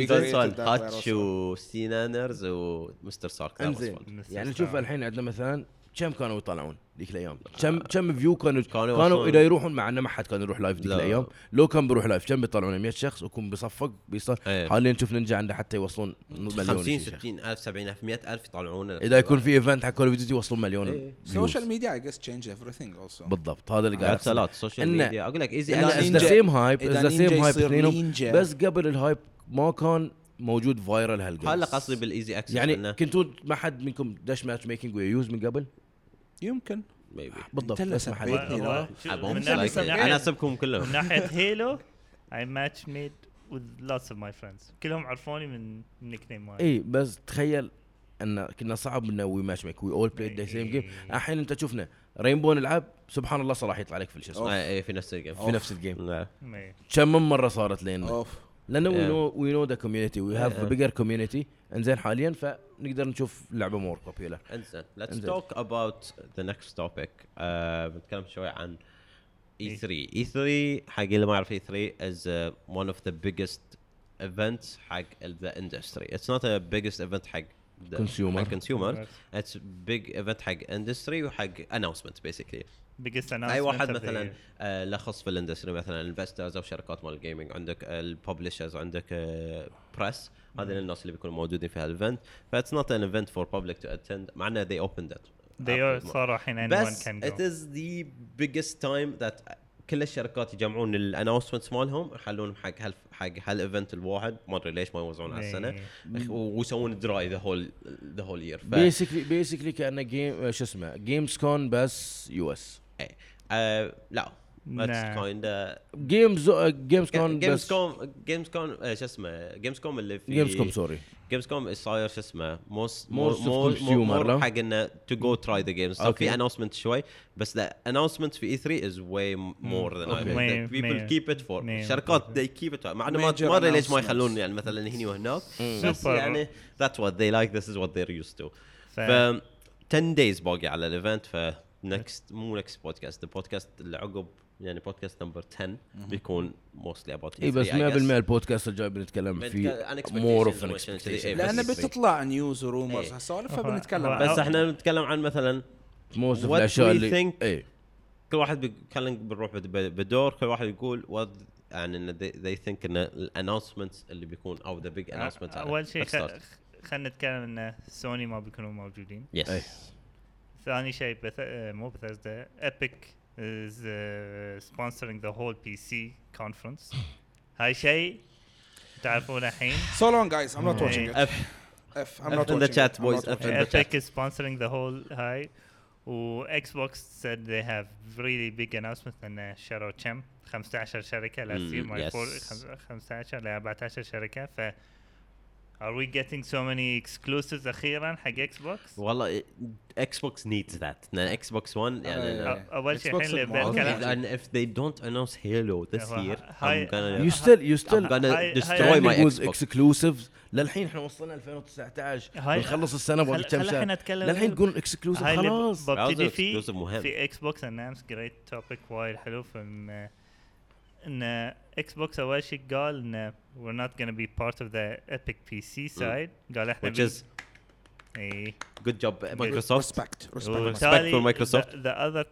[SPEAKER 1] created
[SPEAKER 2] سؤال
[SPEAKER 1] that
[SPEAKER 2] هاتش
[SPEAKER 1] virus.
[SPEAKER 2] وستينانرز ومستر سارك
[SPEAKER 4] انزين. يعني شوف. الحين عندنا مثلا كم كانوا يطلعون ذيك الأيام؟ كم كم فيو كانوا
[SPEAKER 2] كانوا
[SPEAKER 4] كانوا إذا يروحون مع انه ما حد كان يروح لايف ذيك
[SPEAKER 2] لا.
[SPEAKER 4] الأيام. لو كان بيروح لايف كم بيطلعون 100 شخص ويكون بيصفق بيصل
[SPEAKER 2] إيه.
[SPEAKER 4] حاليا نشوف نينجا عنده حتى يوصلون مليون
[SPEAKER 2] 50
[SPEAKER 4] شخص
[SPEAKER 2] 60 ألف 70 ألف 100 ألف يطلعون
[SPEAKER 4] إذا يكون في ايفنت حق كول اوف ديوتي يوصلون مليون
[SPEAKER 1] social media I guess change everything also.
[SPEAKER 4] بالضبط. هذا اللي قاعد
[SPEAKER 2] قاعد السوشيال
[SPEAKER 4] إنه-
[SPEAKER 2] ميديا أقول لك ايزي
[SPEAKER 4] ذا سيم هايب ذا سيم هايب. بس قبل الهايب ما كان موجود فايرال هالقد
[SPEAKER 2] هلا قصدي بالايزي اكسس
[SPEAKER 4] يعني كنتوا ما حد منكم داش ماتش ميكينج ويوز من قبل؟
[SPEAKER 1] يمكن.
[SPEAKER 2] ميبي
[SPEAKER 4] بالضبط بس ما حد
[SPEAKER 3] من. من أنا
[SPEAKER 2] اسبكم
[SPEAKER 3] من
[SPEAKER 2] كلهم.
[SPEAKER 3] ناحية هيلو I match made with lots of my friends. كلهم عرفوني من النيك نيم مالي
[SPEAKER 4] إي بس تخيل إن كنا صعب إنه وي ماتش ميك وي اول بلايد ذا سيم جيم. الحين أنت شفنا رينبو نلعب سبحان الله صلاح يطلع لك في شو اسمه
[SPEAKER 2] إي في نفس الجيم
[SPEAKER 4] في نفس الجيم. كم من مرة صارت لنا؟ أوف.
[SPEAKER 2] لأنه
[SPEAKER 4] we. No we know the community we
[SPEAKER 2] have.
[SPEAKER 4] Bigger community انزين حاليا فنقدر نشوف لعبه more popular
[SPEAKER 2] انزين talk about the next topic آه، بنتكلم شوي عن
[SPEAKER 3] إيه.
[SPEAKER 2] E3 E3 حق اللي ما يعرف E3 is uh, one of the biggest events حق the industry it's not a biggest event حق the-
[SPEAKER 4] Consumer.
[SPEAKER 2] حق consumer it's big event حق industry وحق announcement basically
[SPEAKER 3] biggest
[SPEAKER 2] اي
[SPEAKER 3] announcement
[SPEAKER 2] واحد
[SPEAKER 3] of the
[SPEAKER 2] مثلا. آه، لخص في الاندستري مثلا انفسترز أو شركات مال الجيمنج عندك الببلشرز عندك بريس هذه الناس اللي بيكونوا موجودين في هالايفنت فاتس نوت ان ايفنت فور بابليك تو اتند مع انه they opened it.
[SPEAKER 3] They are صاروا الحين anyone
[SPEAKER 2] بس
[SPEAKER 3] can
[SPEAKER 2] it
[SPEAKER 3] go
[SPEAKER 2] is the biggest time that كل الشركات يجمعون الانونسمنتس مالهم يحلونهم حق هال حق هالايفنت الواحد. ما أدري ليش ما يوزعون على السنة.
[SPEAKER 3] إيه.
[SPEAKER 2] ويسوون دراي ذا هول ذا هول يير
[SPEAKER 4] بيسكلي بيسكلي كأنه جيم شو اسمه؟ جيمز كون بس يو اس
[SPEAKER 2] آه، لا. That's kinda
[SPEAKER 4] جيمز جيمز كون
[SPEAKER 2] جيمز كوم جيمز كوم آه، شو اسمه جيمز كوم اللي في
[SPEAKER 4] جيمز كوم سوري
[SPEAKER 2] جيمز كوم صاير شو اسمه موست
[SPEAKER 4] consumer، لا؟
[SPEAKER 2] حق إنه to go try the games صار. في announcement شوي بس the announcement في E3
[SPEAKER 4] is
[SPEAKER 3] way
[SPEAKER 2] more
[SPEAKER 3] than
[SPEAKER 2] people keep it
[SPEAKER 3] for
[SPEAKER 2] الشركات they keep it مع إنه ما أدري ليش ما. يخلون يعني مثلا هني وهناك بس
[SPEAKER 3] Super.
[SPEAKER 2] يعني that's what they like this is what they're used to.
[SPEAKER 3] ف-
[SPEAKER 2] ف 10 days باقي على الايفنت ف نكست مو نكست بودكاست البودكاست اللي عقب يعني بودكاست نمبر 10 بيكون موستلي اباوت
[SPEAKER 4] اي بس 100% البودكاست الجاي بنتكلم
[SPEAKER 2] بنتكلم عن
[SPEAKER 4] في مور اوف
[SPEAKER 2] expectations وشنو كذي. إيه،
[SPEAKER 1] لأن
[SPEAKER 2] بس-
[SPEAKER 1] بتطلع نيوز ورومرز
[SPEAKER 2] إيه.
[SPEAKER 1] هالسوالف فبنتكلم.
[SPEAKER 2] بس إحنا نتكلم عن مثلا
[SPEAKER 4] موست اوف
[SPEAKER 2] What الأشياء
[SPEAKER 4] اللي
[SPEAKER 2] think-
[SPEAKER 4] اي
[SPEAKER 2] كل واحد بيتكلم بنروح بدور كل واحد يقول what يعني they, they think إن ال announcements اللي بيكون أو the big announcement
[SPEAKER 3] أول شيء خلينا نتكلم إن سوني ما بيكونوا موجودين.
[SPEAKER 2] Yes
[SPEAKER 3] ثاني شيء Beth... مو Bethesda Epic is uh, sponsoring the whole PC conference هاي شيء تعرفونه الحين
[SPEAKER 1] So long guys, I'm not watching it.
[SPEAKER 2] F
[SPEAKER 1] F, I'm
[SPEAKER 2] F
[SPEAKER 1] not
[SPEAKER 2] in the chat, boys, F in the
[SPEAKER 3] Epic is sponsoring the whole هاي و Xbox said they have really big announcement ان شروا كم 15 شركه لا
[SPEAKER 2] Mm,
[SPEAKER 3] تصير my خم- 15 ل 14 شركه ف Are we getting so many exclusives أخيرا حق إكس بوكس؟
[SPEAKER 2] والله إكس بوكس needs that. إكس بوكس 1 يعني.
[SPEAKER 3] اول شيء الحين اللي
[SPEAKER 2] and if they don't announce Halo this year I'm gonna
[SPEAKER 4] You still you
[SPEAKER 2] I'm
[SPEAKER 4] still
[SPEAKER 2] gonna destroy my Xbox.
[SPEAKER 4] exclusives. للحين إحنا وصلنا 2019
[SPEAKER 3] هاي-
[SPEAKER 4] بنخلص السنة
[SPEAKER 3] خل-
[SPEAKER 4] كم
[SPEAKER 3] اتكلم
[SPEAKER 4] للحين تقول اكسكلوسيف خلاص.
[SPEAKER 3] ببتدي
[SPEAKER 2] مهم.
[SPEAKER 3] في إكس بوكس انامس جريت توبيك وايد حلو في ان ان اكس بوكس اول شيء قال ان we're not gonna be part of the epic PC side قال احنا
[SPEAKER 2] which is
[SPEAKER 3] اي
[SPEAKER 2] good job Microsoft
[SPEAKER 1] Respect. Respect.
[SPEAKER 3] وبالتالي
[SPEAKER 2] for Microsoft.
[SPEAKER 3] the, the other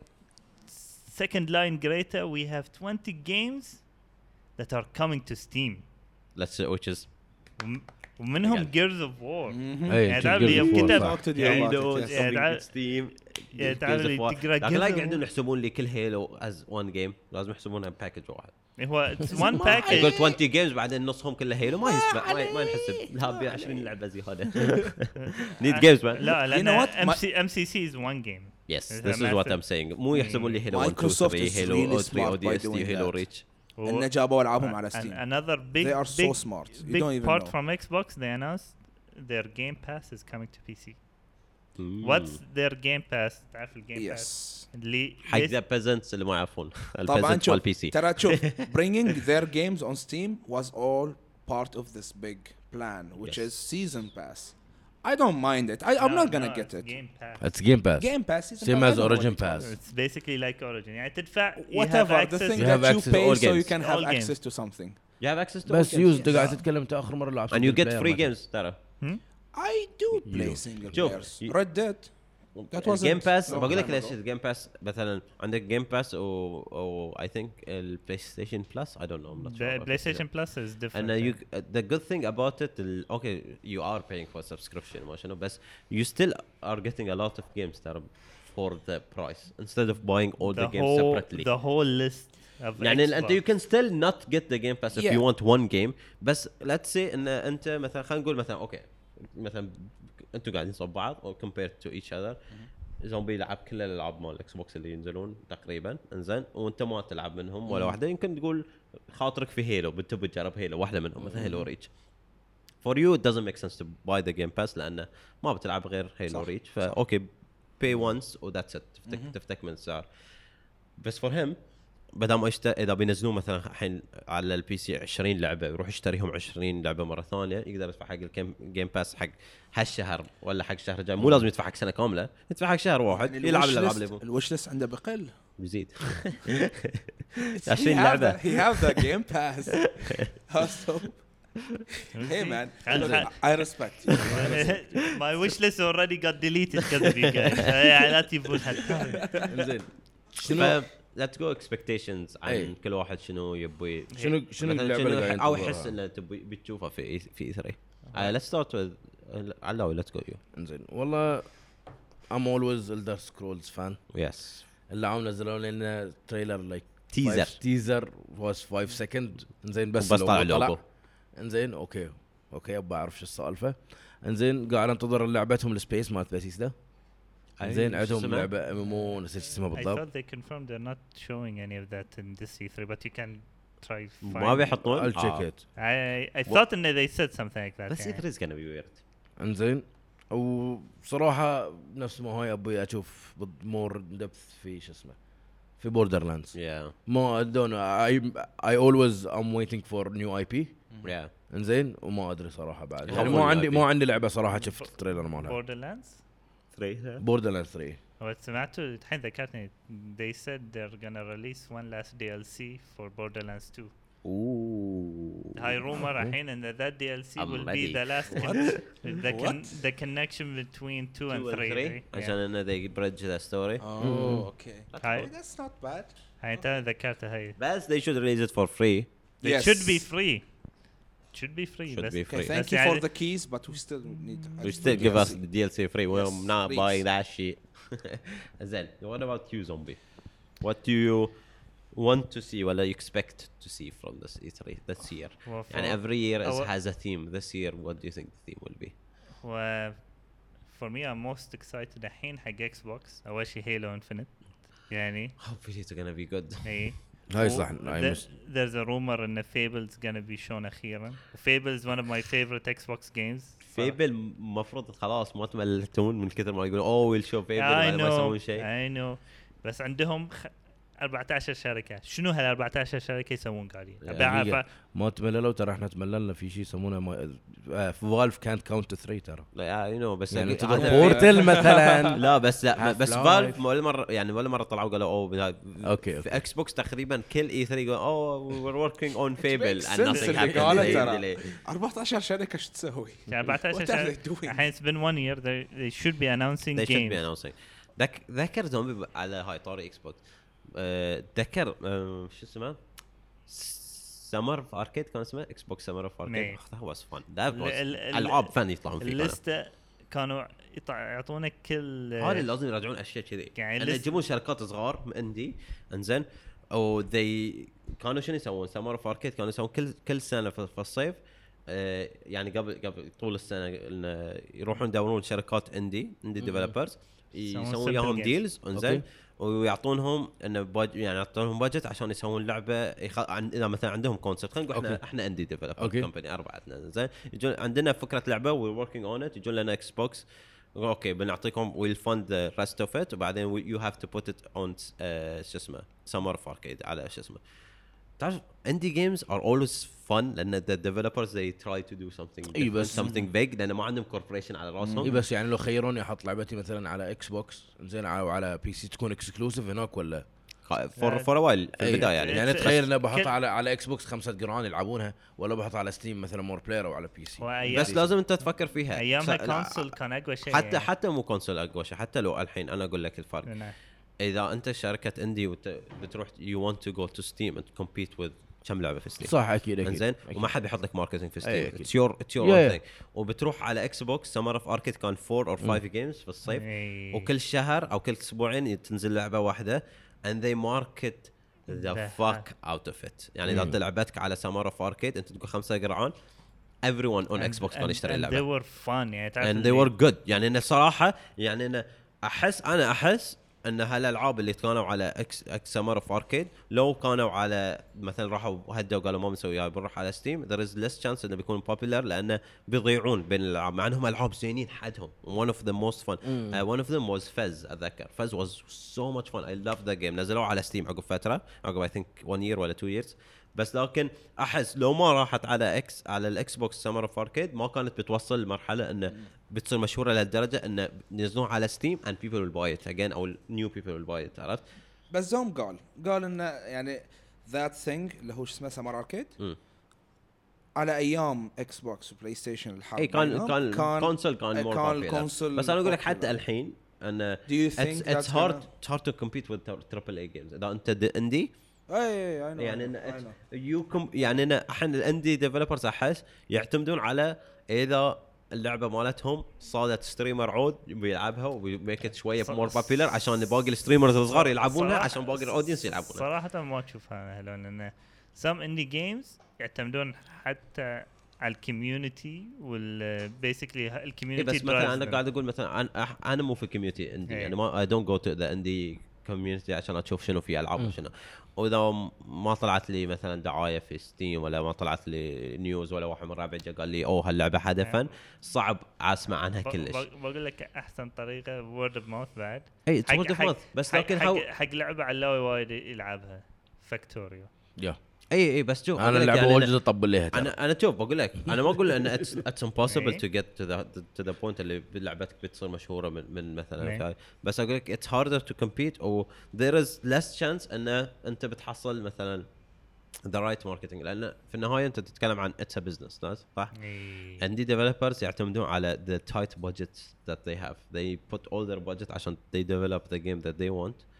[SPEAKER 3] second line greater we have 20 games that are coming to Steam
[SPEAKER 2] let's say which is
[SPEAKER 3] وم- ومنهم
[SPEAKER 2] Again.
[SPEAKER 3] Gears of War
[SPEAKER 1] Mhm.
[SPEAKER 4] اي
[SPEAKER 3] يعني
[SPEAKER 4] تعرف
[SPEAKER 3] تعرف يوم كنت
[SPEAKER 1] صح. Talk to the
[SPEAKER 3] يعني
[SPEAKER 1] about it,
[SPEAKER 2] Halo
[SPEAKER 1] yes.
[SPEAKER 3] يعني
[SPEAKER 2] coming
[SPEAKER 3] تعرف-
[SPEAKER 2] to Steam
[SPEAKER 3] يعني
[SPEAKER 2] Gears
[SPEAKER 3] تعرف
[SPEAKER 2] of
[SPEAKER 3] اللي
[SPEAKER 2] War.
[SPEAKER 3] تقرا
[SPEAKER 2] لكن لا
[SPEAKER 3] Gears of
[SPEAKER 2] يقعدون
[SPEAKER 3] War.
[SPEAKER 2] يحسبون لي كل هيلو از وان جيم لازم يحسبونها باكج واحد
[SPEAKER 3] هو اتس وان باكج
[SPEAKER 2] يقول 20 جيمز بعدين نصهم كله هيلو. ما يسمع ما, ينحسب لا 20 <laughs> لعبة زيادة. نيد جيمز
[SPEAKER 3] لا <laughs>
[SPEAKER 1] لأن?
[SPEAKER 3] ام سي ام سي سي از وان جيم
[SPEAKER 2] يس ذس از وات ام سينج مو يحسبون لي هيلو 1 2
[SPEAKER 1] Microsoft
[SPEAKER 2] 3
[SPEAKER 1] is
[SPEAKER 2] هيلو
[SPEAKER 1] really
[SPEAKER 2] أو 3
[SPEAKER 1] أو
[SPEAKER 2] دي اس تي هيلو. ريتش
[SPEAKER 1] ان جابوا العابهم على ستيم
[SPEAKER 3] another big
[SPEAKER 1] They are so smart. You don't even
[SPEAKER 3] part
[SPEAKER 1] know.
[SPEAKER 3] from Xbox they announced their Game Pass is coming to PC.
[SPEAKER 2] Hmm.
[SPEAKER 3] What's their Game Pass؟ تعرف الجيم
[SPEAKER 1] Yes.
[SPEAKER 3] باس اللي
[SPEAKER 2] حق
[SPEAKER 3] ليس-
[SPEAKER 2] ذا بيزنتس اللي ما يعرفون
[SPEAKER 1] طبعا
[SPEAKER 2] البيزنتس
[SPEAKER 1] شوف
[SPEAKER 2] مال بي سي
[SPEAKER 1] ترى شوف bringing their games on Steam was all part of this big plan which
[SPEAKER 2] Yes.
[SPEAKER 1] is season pass. I don't mind it. I, I'm
[SPEAKER 3] No,
[SPEAKER 1] not gonna
[SPEAKER 3] no,
[SPEAKER 1] get
[SPEAKER 3] it's
[SPEAKER 1] it.
[SPEAKER 3] Game Pass.
[SPEAKER 4] اتس جيم باس
[SPEAKER 1] Game Pass season
[SPEAKER 4] Same
[SPEAKER 1] pass,
[SPEAKER 4] as
[SPEAKER 1] I don't know
[SPEAKER 4] Origin
[SPEAKER 1] what it
[SPEAKER 4] Pass.
[SPEAKER 1] is.
[SPEAKER 3] It's basically like Origin يعني تدفع you have
[SPEAKER 1] Whatever the
[SPEAKER 3] access
[SPEAKER 1] thing
[SPEAKER 4] You
[SPEAKER 1] that
[SPEAKER 4] have
[SPEAKER 1] you
[SPEAKER 4] access to
[SPEAKER 1] pay
[SPEAKER 2] all
[SPEAKER 1] so you
[SPEAKER 2] games.
[SPEAKER 1] can have
[SPEAKER 3] All
[SPEAKER 1] access to something.
[SPEAKER 2] You have access to
[SPEAKER 4] بس
[SPEAKER 2] all games.
[SPEAKER 4] يوز
[SPEAKER 1] yes.
[SPEAKER 4] قاعد تتكلم انت اخر مره لعبت
[SPEAKER 2] and you
[SPEAKER 4] single
[SPEAKER 2] get
[SPEAKER 4] player
[SPEAKER 2] free
[SPEAKER 4] مثلاً.
[SPEAKER 2] games ترى
[SPEAKER 1] اي دو
[SPEAKER 4] بلاي
[SPEAKER 1] سنجل
[SPEAKER 2] شوف
[SPEAKER 1] Red Dead
[SPEAKER 2] Game
[SPEAKER 1] Pass
[SPEAKER 2] بقول لك ليش Game Pass مثلا عندك Game Pass و أو I think ال PlayStation Plus I don't
[SPEAKER 3] know PlayStation Plus is different
[SPEAKER 2] أنا you the good thing about it okay you are paying for subscription ما شنو بس you still are getting a lot of games ترى for the price instead of buying all the games separately
[SPEAKER 3] the whole list
[SPEAKER 2] يعني انت you can still not get the game pass if you want one game بس let's say ان أنت مثلا خلينا نقول مثلا okay okay, مثلا أنتوا قاعدين صوب بعض or compared to each other. زومبي يلعب كل الألعاب مال ال Xbox اللي ينزلون تقريبا. انزين. وأنت ما تلعب منهم ولا واحدة. يمكن تقول خاطرك في Halo بتبي تجرب Halo واحدة منهم. مثلا Halo Reach For you it doesn't make sense to buy the game pass لأنه ما بتلعب غير
[SPEAKER 1] Halo
[SPEAKER 2] Reach فا okay pay once و that's it. تفتك تفتك من السعر. بس for him بدل ما يشت... إذا بينزلون مثلا الحين على ال PC 20 لعبة يروح يشتريهم 20 لعبة مرة ثانية يقدر يدفع حق ال game game pass حق هالشهر ولا حق الشهر الجاي مو لازم يدفع حق سنة كاملة يدفع حق شهر واحد
[SPEAKER 1] يعني
[SPEAKER 2] يلعب
[SPEAKER 1] الألعاب
[SPEAKER 2] اللي
[SPEAKER 1] الوش list عنده بقل.
[SPEAKER 2] بيزيد. <laughs>
[SPEAKER 1] He
[SPEAKER 2] 20
[SPEAKER 1] have
[SPEAKER 2] لعبة.
[SPEAKER 1] the game pass. <laughs> So hey man.
[SPEAKER 3] And-
[SPEAKER 1] look, I respect you. <laughs>
[SPEAKER 3] My wish list already got deleted because of you guys. يعني لا تجيبون هالكلام.
[SPEAKER 4] زين. شنو
[SPEAKER 2] let's go expectations عن
[SPEAKER 4] أي.
[SPEAKER 2] كل واحد شنو يبي
[SPEAKER 4] شنو شنو
[SPEAKER 2] مثلاً
[SPEAKER 4] اللعبة اللي قاعد أو؟
[SPEAKER 2] يحس انه تبي بتشوفه في في 3 let's start with علاوي let's go you.
[SPEAKER 4] إنزين. والله I'm always Elder Scrolls fan.
[SPEAKER 2] Yes.
[SPEAKER 4] اللي نزلوا لنا تريلر لايك
[SPEAKER 2] teaser
[SPEAKER 4] teaser was 5 second إنزين بس
[SPEAKER 2] بس طلع
[SPEAKER 4] طلع.
[SPEAKER 2] لوجو
[SPEAKER 4] إنزين okay. okay ابى أعرف شو السالفه إنزين قاعد أنتظر لعبتهم ال space مالت باتيستا انزين عندهم لعبة ام ام أو نسيت اسمها
[SPEAKER 3] I
[SPEAKER 4] بالضبط
[SPEAKER 3] thought they confirmed they're not showing any of that in this E3, but you can try.
[SPEAKER 2] ما
[SPEAKER 3] find-
[SPEAKER 2] بيحطون
[SPEAKER 4] I'll check
[SPEAKER 2] آه.
[SPEAKER 4] it
[SPEAKER 3] I I thought that they said something like that.
[SPEAKER 2] بس
[SPEAKER 3] يعني.
[SPEAKER 2] E3 is gonna be weird
[SPEAKER 4] انزين وصراحة نفس ما هاي أبي أشوف more depth في شو اسمه في Borderlands
[SPEAKER 2] yeah
[SPEAKER 4] ما don't I I always I'm waiting for new IP
[SPEAKER 2] yeah
[SPEAKER 4] انزين وما أدري صراحة بعد يعني
[SPEAKER 2] new
[SPEAKER 4] مو عندي. مو عندي لعبة صراحة شفت ال trailer مالها
[SPEAKER 3] Borderlands.
[SPEAKER 2] 3
[SPEAKER 4] Borderlands 3
[SPEAKER 3] هو سمعتوا الحين ذكرتني they said they're gonna release one last DLC for Borderlands 2
[SPEAKER 2] oh
[SPEAKER 3] هاي rumor الحين ان that DLC
[SPEAKER 2] I'm
[SPEAKER 3] will
[SPEAKER 2] ready.
[SPEAKER 3] be the last
[SPEAKER 1] What?
[SPEAKER 3] the, con- the connection between 2 and 3
[SPEAKER 2] عشان انه they bridge the story
[SPEAKER 1] oh okay
[SPEAKER 3] هاي
[SPEAKER 1] that's not bad
[SPEAKER 3] هاي انت ذكرتها هاي
[SPEAKER 2] بس they should release it for free
[SPEAKER 3] it
[SPEAKER 1] Yes.
[SPEAKER 3] should be free should be free
[SPEAKER 2] Should
[SPEAKER 3] بس
[SPEAKER 2] be
[SPEAKER 1] okay
[SPEAKER 2] free.
[SPEAKER 1] thank
[SPEAKER 3] بس
[SPEAKER 1] you for
[SPEAKER 3] يعني-
[SPEAKER 1] the keys but we still need
[SPEAKER 2] you still give us
[SPEAKER 1] DLC.
[SPEAKER 2] the DLC free we're
[SPEAKER 1] Yes,
[SPEAKER 2] not
[SPEAKER 1] please.
[SPEAKER 2] buying that shit <laughs> then what about you zombie what do you want to see ولا you expect to see from this E3 this year
[SPEAKER 3] Well, for-
[SPEAKER 2] and every year is,
[SPEAKER 3] our-
[SPEAKER 2] has a theme this year what do you think the theme will be
[SPEAKER 3] و for me I'm most excited الحين حق اكس بوكس اول شيء هيلو انفنت يعني
[SPEAKER 2] hopefully it's gonna be good <laughs>
[SPEAKER 3] اي
[SPEAKER 4] هاي صح
[SPEAKER 3] there's a rumor إن Fable's gonna be shown أخيرا. Fable is one of my favorite Xbox games.
[SPEAKER 2] Fable المفروض خلاص ما تملتون من كثر ما يقولون oh we'll
[SPEAKER 3] show
[SPEAKER 2] Fable ما يسوون شيء.
[SPEAKER 3] I know. بس عندهم خ... 14 شركة شنو هال 14 شركة يسوون قاعدين
[SPEAKER 2] يا
[SPEAKER 3] أبي أعرف
[SPEAKER 2] ميجا.
[SPEAKER 4] ما تمللوا ترى إحنا تمللنا في شيء يسمونه ما... آه، في فالف كانت كاونت 3 ترى
[SPEAKER 2] لا you know بس
[SPEAKER 4] يعني Portal مثلا <laughs>
[SPEAKER 2] لا بس لا بس. Valve ولا مره يعني ولا مرة طلعوا قالوا oh
[SPEAKER 4] okay،
[SPEAKER 2] في. Xbox تقريبا كل E3 يقول oh
[SPEAKER 1] we're working on Fable ترى. 14 شركة شو تسوي؟
[SPEAKER 3] يعني 14
[SPEAKER 1] What are
[SPEAKER 3] شركة
[SPEAKER 1] they doing?
[SPEAKER 3] الحين it's been one year they, they should be announcing
[SPEAKER 2] they should be
[SPEAKER 3] games
[SPEAKER 2] announcing ذك ذكر زومبي على هاي طاري Xbox آه، ذكر آه، شو اسمه؟ Summer of Arcade كان اسمه؟ Xbox Summer
[SPEAKER 3] of
[SPEAKER 2] Arcade was
[SPEAKER 3] ال- ال-
[SPEAKER 2] ألعاب fun يطلعون فيه كانوا.
[SPEAKER 3] ال list كانوا يعطونك كل
[SPEAKER 2] هذا لازم يراجعون أشياء كذي.
[SPEAKER 3] يعني
[SPEAKER 2] يجيبون شركات صغار indie انزين. أو ذي كانوا شنو يسوون؟ Summer of Arcade كانوا يسوون كل كل سنة في, في الصيف آه، يعني قبل قبل طول السنة يروحون يدورون شركات indie indie developers يسوون وياهم deals انزين. ويعطونهم إنه بج... يعني يعطونهم budget عشان يسوون لعبة يخ... عن... إذا مثلا عندهم concept خلينا نقول
[SPEAKER 4] إحنا
[SPEAKER 2] okay. إحنا indie
[SPEAKER 4] developer.
[SPEAKER 2] company أربعتنا. زين. يجون عندنا فكرة لعبة we're working on it يجون لنا Xbox okay بنعطيكم we'll fund rest of it وبعدين you have to put it on شو اسمه Summer of Arcade على شو اسمه. تعرف indie games are always fun لأن the developers they try to do something
[SPEAKER 4] إي
[SPEAKER 2] different,
[SPEAKER 4] بس-
[SPEAKER 2] something big لأن ما عندهم corporation على
[SPEAKER 4] اي
[SPEAKER 2] راسهم.
[SPEAKER 4] بس يعني لو خيروني أحط لعبتي مثلا على Xbox زين على على PC تكون exclusive هناك ولا؟
[SPEAKER 2] for for while في
[SPEAKER 4] أي.
[SPEAKER 2] البداية يعني.
[SPEAKER 4] يعني
[SPEAKER 3] بس-
[SPEAKER 4] تخيل إنه
[SPEAKER 3] كل-
[SPEAKER 4] بحطها على على Xbox خمسة جرعان يلعبونها ولا بحطها على Steam مثلا more player أو على
[SPEAKER 3] PC
[SPEAKER 2] بس لازم أنت تفكر فيها. أيامها
[SPEAKER 3] console كان أقوى شيء
[SPEAKER 2] حتى
[SPEAKER 3] يعني.
[SPEAKER 2] حتى مو console أقوى شيء. حتى لو الحين أنا أقول لك الفرق.
[SPEAKER 3] نعم.
[SPEAKER 2] إذا أنت شركه indie وت... بتروح you want to go to Steam and compete with كم لعبة في Steam
[SPEAKER 4] صح أكيد أكيد
[SPEAKER 2] إنزين
[SPEAKER 4] أكيد.
[SPEAKER 2] وما حد بيحط لك marketing في
[SPEAKER 4] أي
[SPEAKER 2] Steam. it's your
[SPEAKER 4] it's
[SPEAKER 2] your وبتروح على Xbox Summer of Arcade كان 4 or 5 games في الصيف.
[SPEAKER 3] إي.
[SPEAKER 2] وكل شهر أو كل أسبوعين تنزل لعبة واحدة and they market the
[SPEAKER 3] ده.
[SPEAKER 2] fuck out of it. يعني إذا أنت لعبتك على Summer of Arcade أنت تقول خمسة قرعان everyone on
[SPEAKER 3] And-
[SPEAKER 2] Xbox كان
[SPEAKER 3] and-
[SPEAKER 2] يشتري
[SPEAKER 3] and
[SPEAKER 2] اللعبة.
[SPEAKER 3] they were fun يعني تعرف
[SPEAKER 2] and
[SPEAKER 3] اللي-
[SPEAKER 2] they were good. يعني انه صراحة يعني انه أحس أنا أحس إن هالألعاب اللي كانوا على إكس إكس سمر اوف اركيد لو كانوا على مثلا راحوا هدوا وقالوا ما بنسوي هاي بنروح على Steam there is less chance إنه بيكونوا popular لأنه بيضيعون بين الألعاب مع إنهم ألعاب زينين حدهم one of the most fun. uh, one of them was Fez أتذكر. Fez was so much fun. I love the game. نزلوه على Steam عقب فترة عقب I think one year ولا two years. بس لكن أحس لو ما راحت على إكس على الاكس بوكس سمر اوف اركيد ما كانت بتوصل لمرحلة إنه بتصير مشهورة لهالدرجة إنه ينزلون على Steam and people will buy it again أو new people will buy it عرفت؟
[SPEAKER 1] بس زوم قال قال إنه يعني ذات ثينج اللي هو شو اسمه سمر اركيد. على أيام Xbox و PlayStation الحرب
[SPEAKER 2] اي كان كان console كان
[SPEAKER 1] كان
[SPEAKER 2] popular.
[SPEAKER 1] ال console
[SPEAKER 2] بس أنا أقول لك. حتى الحين انه hard
[SPEAKER 1] gonna-
[SPEAKER 2] it's hard to compete with triple A games إذا أنت indie
[SPEAKER 1] اي اي اي
[SPEAKER 2] يعني انه you come يعني انه الحين ال indie developers أحس يعتمدون على إذا اللعبة مالتهم صادت streamer عود بيلعبها وبي make شوية more popular عشان باقي ال streamers الصغار يلعبونها عشان باقي ال audience يلعبونها.
[SPEAKER 3] صراحة ما أشوفها أنا لأن some indie games يعتمدون حتى على ال community وال basically
[SPEAKER 2] إيه
[SPEAKER 3] ال community
[SPEAKER 2] بس مثلا أنا قاعد أقول مثلا أنا أنا مو في community
[SPEAKER 3] indie.
[SPEAKER 2] يعني ما I don't go to the indie community عشان أشوف شنو في ألعاب وشنو. وإذا ما طلعت لي مثلا دعاية في Steam ولا ما طلعت لي news ولا واحد من ربعي جا قال لي أوه هاللعبة هدفا صعب أسمع عنها كلش.
[SPEAKER 3] بقول لك أحسن طريقة word of mouth بعد.
[SPEAKER 2] إي
[SPEAKER 3] حق-
[SPEAKER 2] word of
[SPEAKER 3] حق-
[SPEAKER 2] mouth بس
[SPEAKER 3] حق-
[SPEAKER 2] لكن
[SPEAKER 3] حق,
[SPEAKER 2] how
[SPEAKER 3] حق لعبة علاوي وايد يلعبها Factorio
[SPEAKER 4] yeah.
[SPEAKER 2] إي إي بس شوف أنا
[SPEAKER 4] اللعبة
[SPEAKER 2] يعني
[SPEAKER 4] واجد أطبل لها.
[SPEAKER 2] أنا أنا شوف بقول لك <laughs> أنا ما أقول إن
[SPEAKER 3] it's
[SPEAKER 2] impossible. to get to the the point اللي لعبتك بتصير مشهورة من, من مثلا بس أقول لك it's harder to compete أو there is less chance إن أنت بتحصل مثلا the right marketing لأن في النهاية أنت تتكلم عن it's a business صح؟ عندي developers يعتمدون على the tight budgets that they have. They put all their budget عشان they develop the game that they want.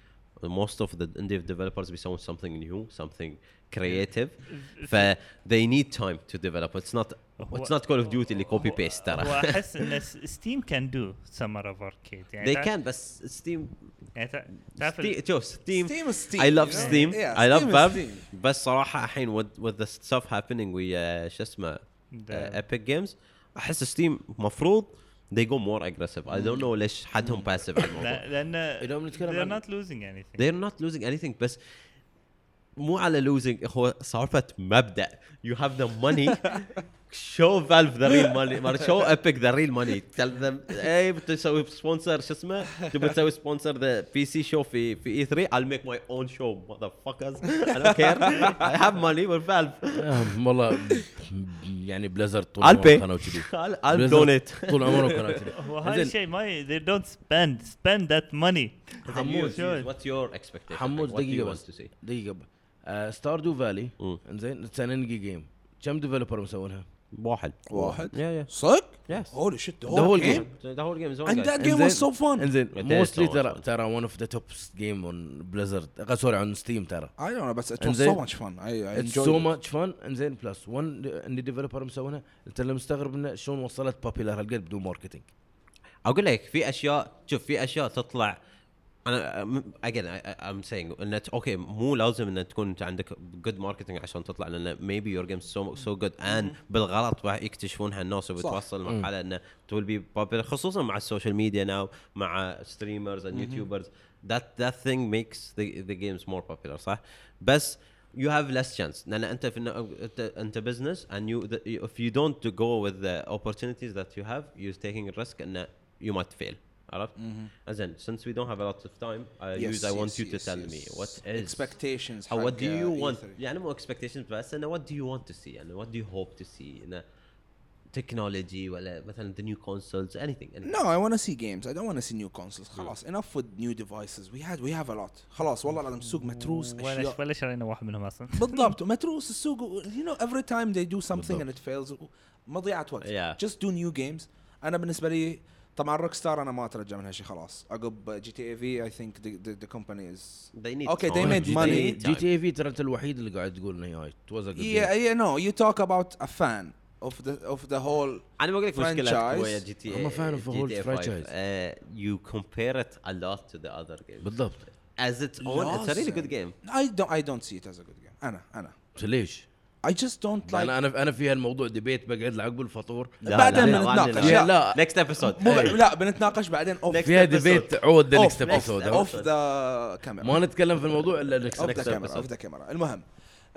[SPEAKER 2] Most of the indie developers بيسوون something new something creative ف they need time to develop it's not it's not Call of Duty اللي copy paste ترى
[SPEAKER 3] احس ان ستيم كان دو سمر اوف اركيد يعني
[SPEAKER 2] they can بس Steam
[SPEAKER 3] يعني تع- تعرف
[SPEAKER 2] شوف
[SPEAKER 1] is Steam,
[SPEAKER 2] I love? Steam I love
[SPEAKER 1] Steam.
[SPEAKER 2] بس صراحة الحين with, the stuff happening ويا شو اسمه uh, Epic Games احس ستيم مفروض they go more aggressive I don't know ليش حدهم passive على الموضوع
[SPEAKER 3] لا-
[SPEAKER 4] لأن بنتكلم
[SPEAKER 3] they're not losing anything
[SPEAKER 2] they're not losing anything بس مو على losing هو سالفة مبدأ you have the money show Valve the real money show Epic the real money اي بتسوي sponsor شو اسمه؟ تبي تسوي sponsor the PC show في في e E3 I'll make my own show motherfuckers. I don't care. I have money with valve. <laughs>
[SPEAKER 4] والله يعني Blizzard طول عمرهم كانوا كذي. <laughs>
[SPEAKER 2] I'll donate.
[SPEAKER 4] طول عمرهم كانوا كذي. <laughs> وهذا
[SPEAKER 3] الشيء ما they don't spend spend that money.
[SPEAKER 4] حمود.
[SPEAKER 2] what's your expectation?
[SPEAKER 4] حمود دقيقة بس. دقيقة
[SPEAKER 2] Stardew
[SPEAKER 4] Valley إنزين it's an indie كم developer مسوينها؟
[SPEAKER 2] واحد
[SPEAKER 1] واحد
[SPEAKER 2] yeah yeah
[SPEAKER 1] صدق؟
[SPEAKER 2] Yes.
[SPEAKER 1] Holy shit
[SPEAKER 4] The whole game.
[SPEAKER 2] the whole game is on
[SPEAKER 1] And
[SPEAKER 2] guys.
[SPEAKER 1] that game was so fun.
[SPEAKER 4] انزين
[SPEAKER 2] mostly
[SPEAKER 4] ترى. ترى one of the top game on Blizzard sorry on Steam ترى
[SPEAKER 1] don't know بس it was
[SPEAKER 4] إنزين.
[SPEAKER 1] so much fun. I, I
[SPEAKER 4] it's
[SPEAKER 1] enjoyed
[SPEAKER 4] so
[SPEAKER 1] it.
[SPEAKER 4] much fun انزين plus one indie developer مسوينها انت اللي مستغرب انه شلون وصلت popular هالقد بدون marketing
[SPEAKER 2] أقول لك في أشياء شوف في أشياء تطلع أنا again I'm saying إن okay مو لازم إن تكون أنت عندك good marketing عشان تطلع لأن maybe your game so good ان بالغلط راح يكتشفونها الناس وبتوصل لمرحلة انه to be popular خصوصا مع ال social media now مع streamers and youtubers that that thing makes the games more popular صح؟ بس you have less chance. لأن أنت في أنت أنت بزنس and you if you don't go with the opportunities that you have you're taking a risk and you might fail. عرفت؟ as in since we don't have a lot of time I
[SPEAKER 1] Yes,
[SPEAKER 2] use I want
[SPEAKER 1] yes,
[SPEAKER 2] you to
[SPEAKER 1] yes,
[SPEAKER 2] tell
[SPEAKER 1] yes.
[SPEAKER 2] me what is
[SPEAKER 1] expectations
[SPEAKER 2] or what
[SPEAKER 1] حق
[SPEAKER 2] do you
[SPEAKER 1] E3.
[SPEAKER 2] want يعني مو expectations بس انه what do you want to see يعني what do you hope to see انه technology ولا مثلا the new consoles anything, anything.
[SPEAKER 1] No, I want to see games. I don't want to see new consoles. خلاص enough with new devices. We had we have a lot. خلاص والله العظيم السوق متروس
[SPEAKER 3] ولا
[SPEAKER 1] اشياء
[SPEAKER 3] ولا شرينا واحد منهم اصلا
[SPEAKER 1] بالضبط متروس <laughs> السوق you know every time they do something and
[SPEAKER 4] بالضبط.
[SPEAKER 1] it fails مضيعة وقت
[SPEAKER 2] Yeah.
[SPEAKER 1] just do new games انا بالنسبة لي طبعا Rockstar أنا ما أترجى منها شيء خلاص. عقب GTA V I think the company is okay they made money
[SPEAKER 4] GT A V ترى أنت الوحيد اللي قاعد تقول إنه هاي توز
[SPEAKER 1] ا
[SPEAKER 4] جيم
[SPEAKER 1] يا no you talk about a fan of the of the whole
[SPEAKER 2] أنا بقول لك مشكلة ويا
[SPEAKER 4] GTA هم fan of the whole franchise
[SPEAKER 2] you compare it a lot to the other game
[SPEAKER 4] بالضبط.
[SPEAKER 2] as it own it's a really good game
[SPEAKER 1] I don't see it as a good game أنا
[SPEAKER 4] أنا. ليش؟
[SPEAKER 1] I just don't like
[SPEAKER 4] أنا أنا أنا في هالموضوع debate بقعد لعقب الفطور
[SPEAKER 2] لا،
[SPEAKER 1] بعدين بنتناقش.
[SPEAKER 2] لا،
[SPEAKER 1] لا.
[SPEAKER 4] لا
[SPEAKER 2] next episode
[SPEAKER 1] مو لا بنتناقش بعدين
[SPEAKER 2] off
[SPEAKER 4] فيها. debate عود
[SPEAKER 1] the
[SPEAKER 4] next
[SPEAKER 2] next
[SPEAKER 4] ابيسود
[SPEAKER 2] episode.
[SPEAKER 1] off the camera
[SPEAKER 4] ما نتكلم في الموضوع
[SPEAKER 2] إلا
[SPEAKER 1] كاميرا
[SPEAKER 2] episode.
[SPEAKER 1] off the camera المهم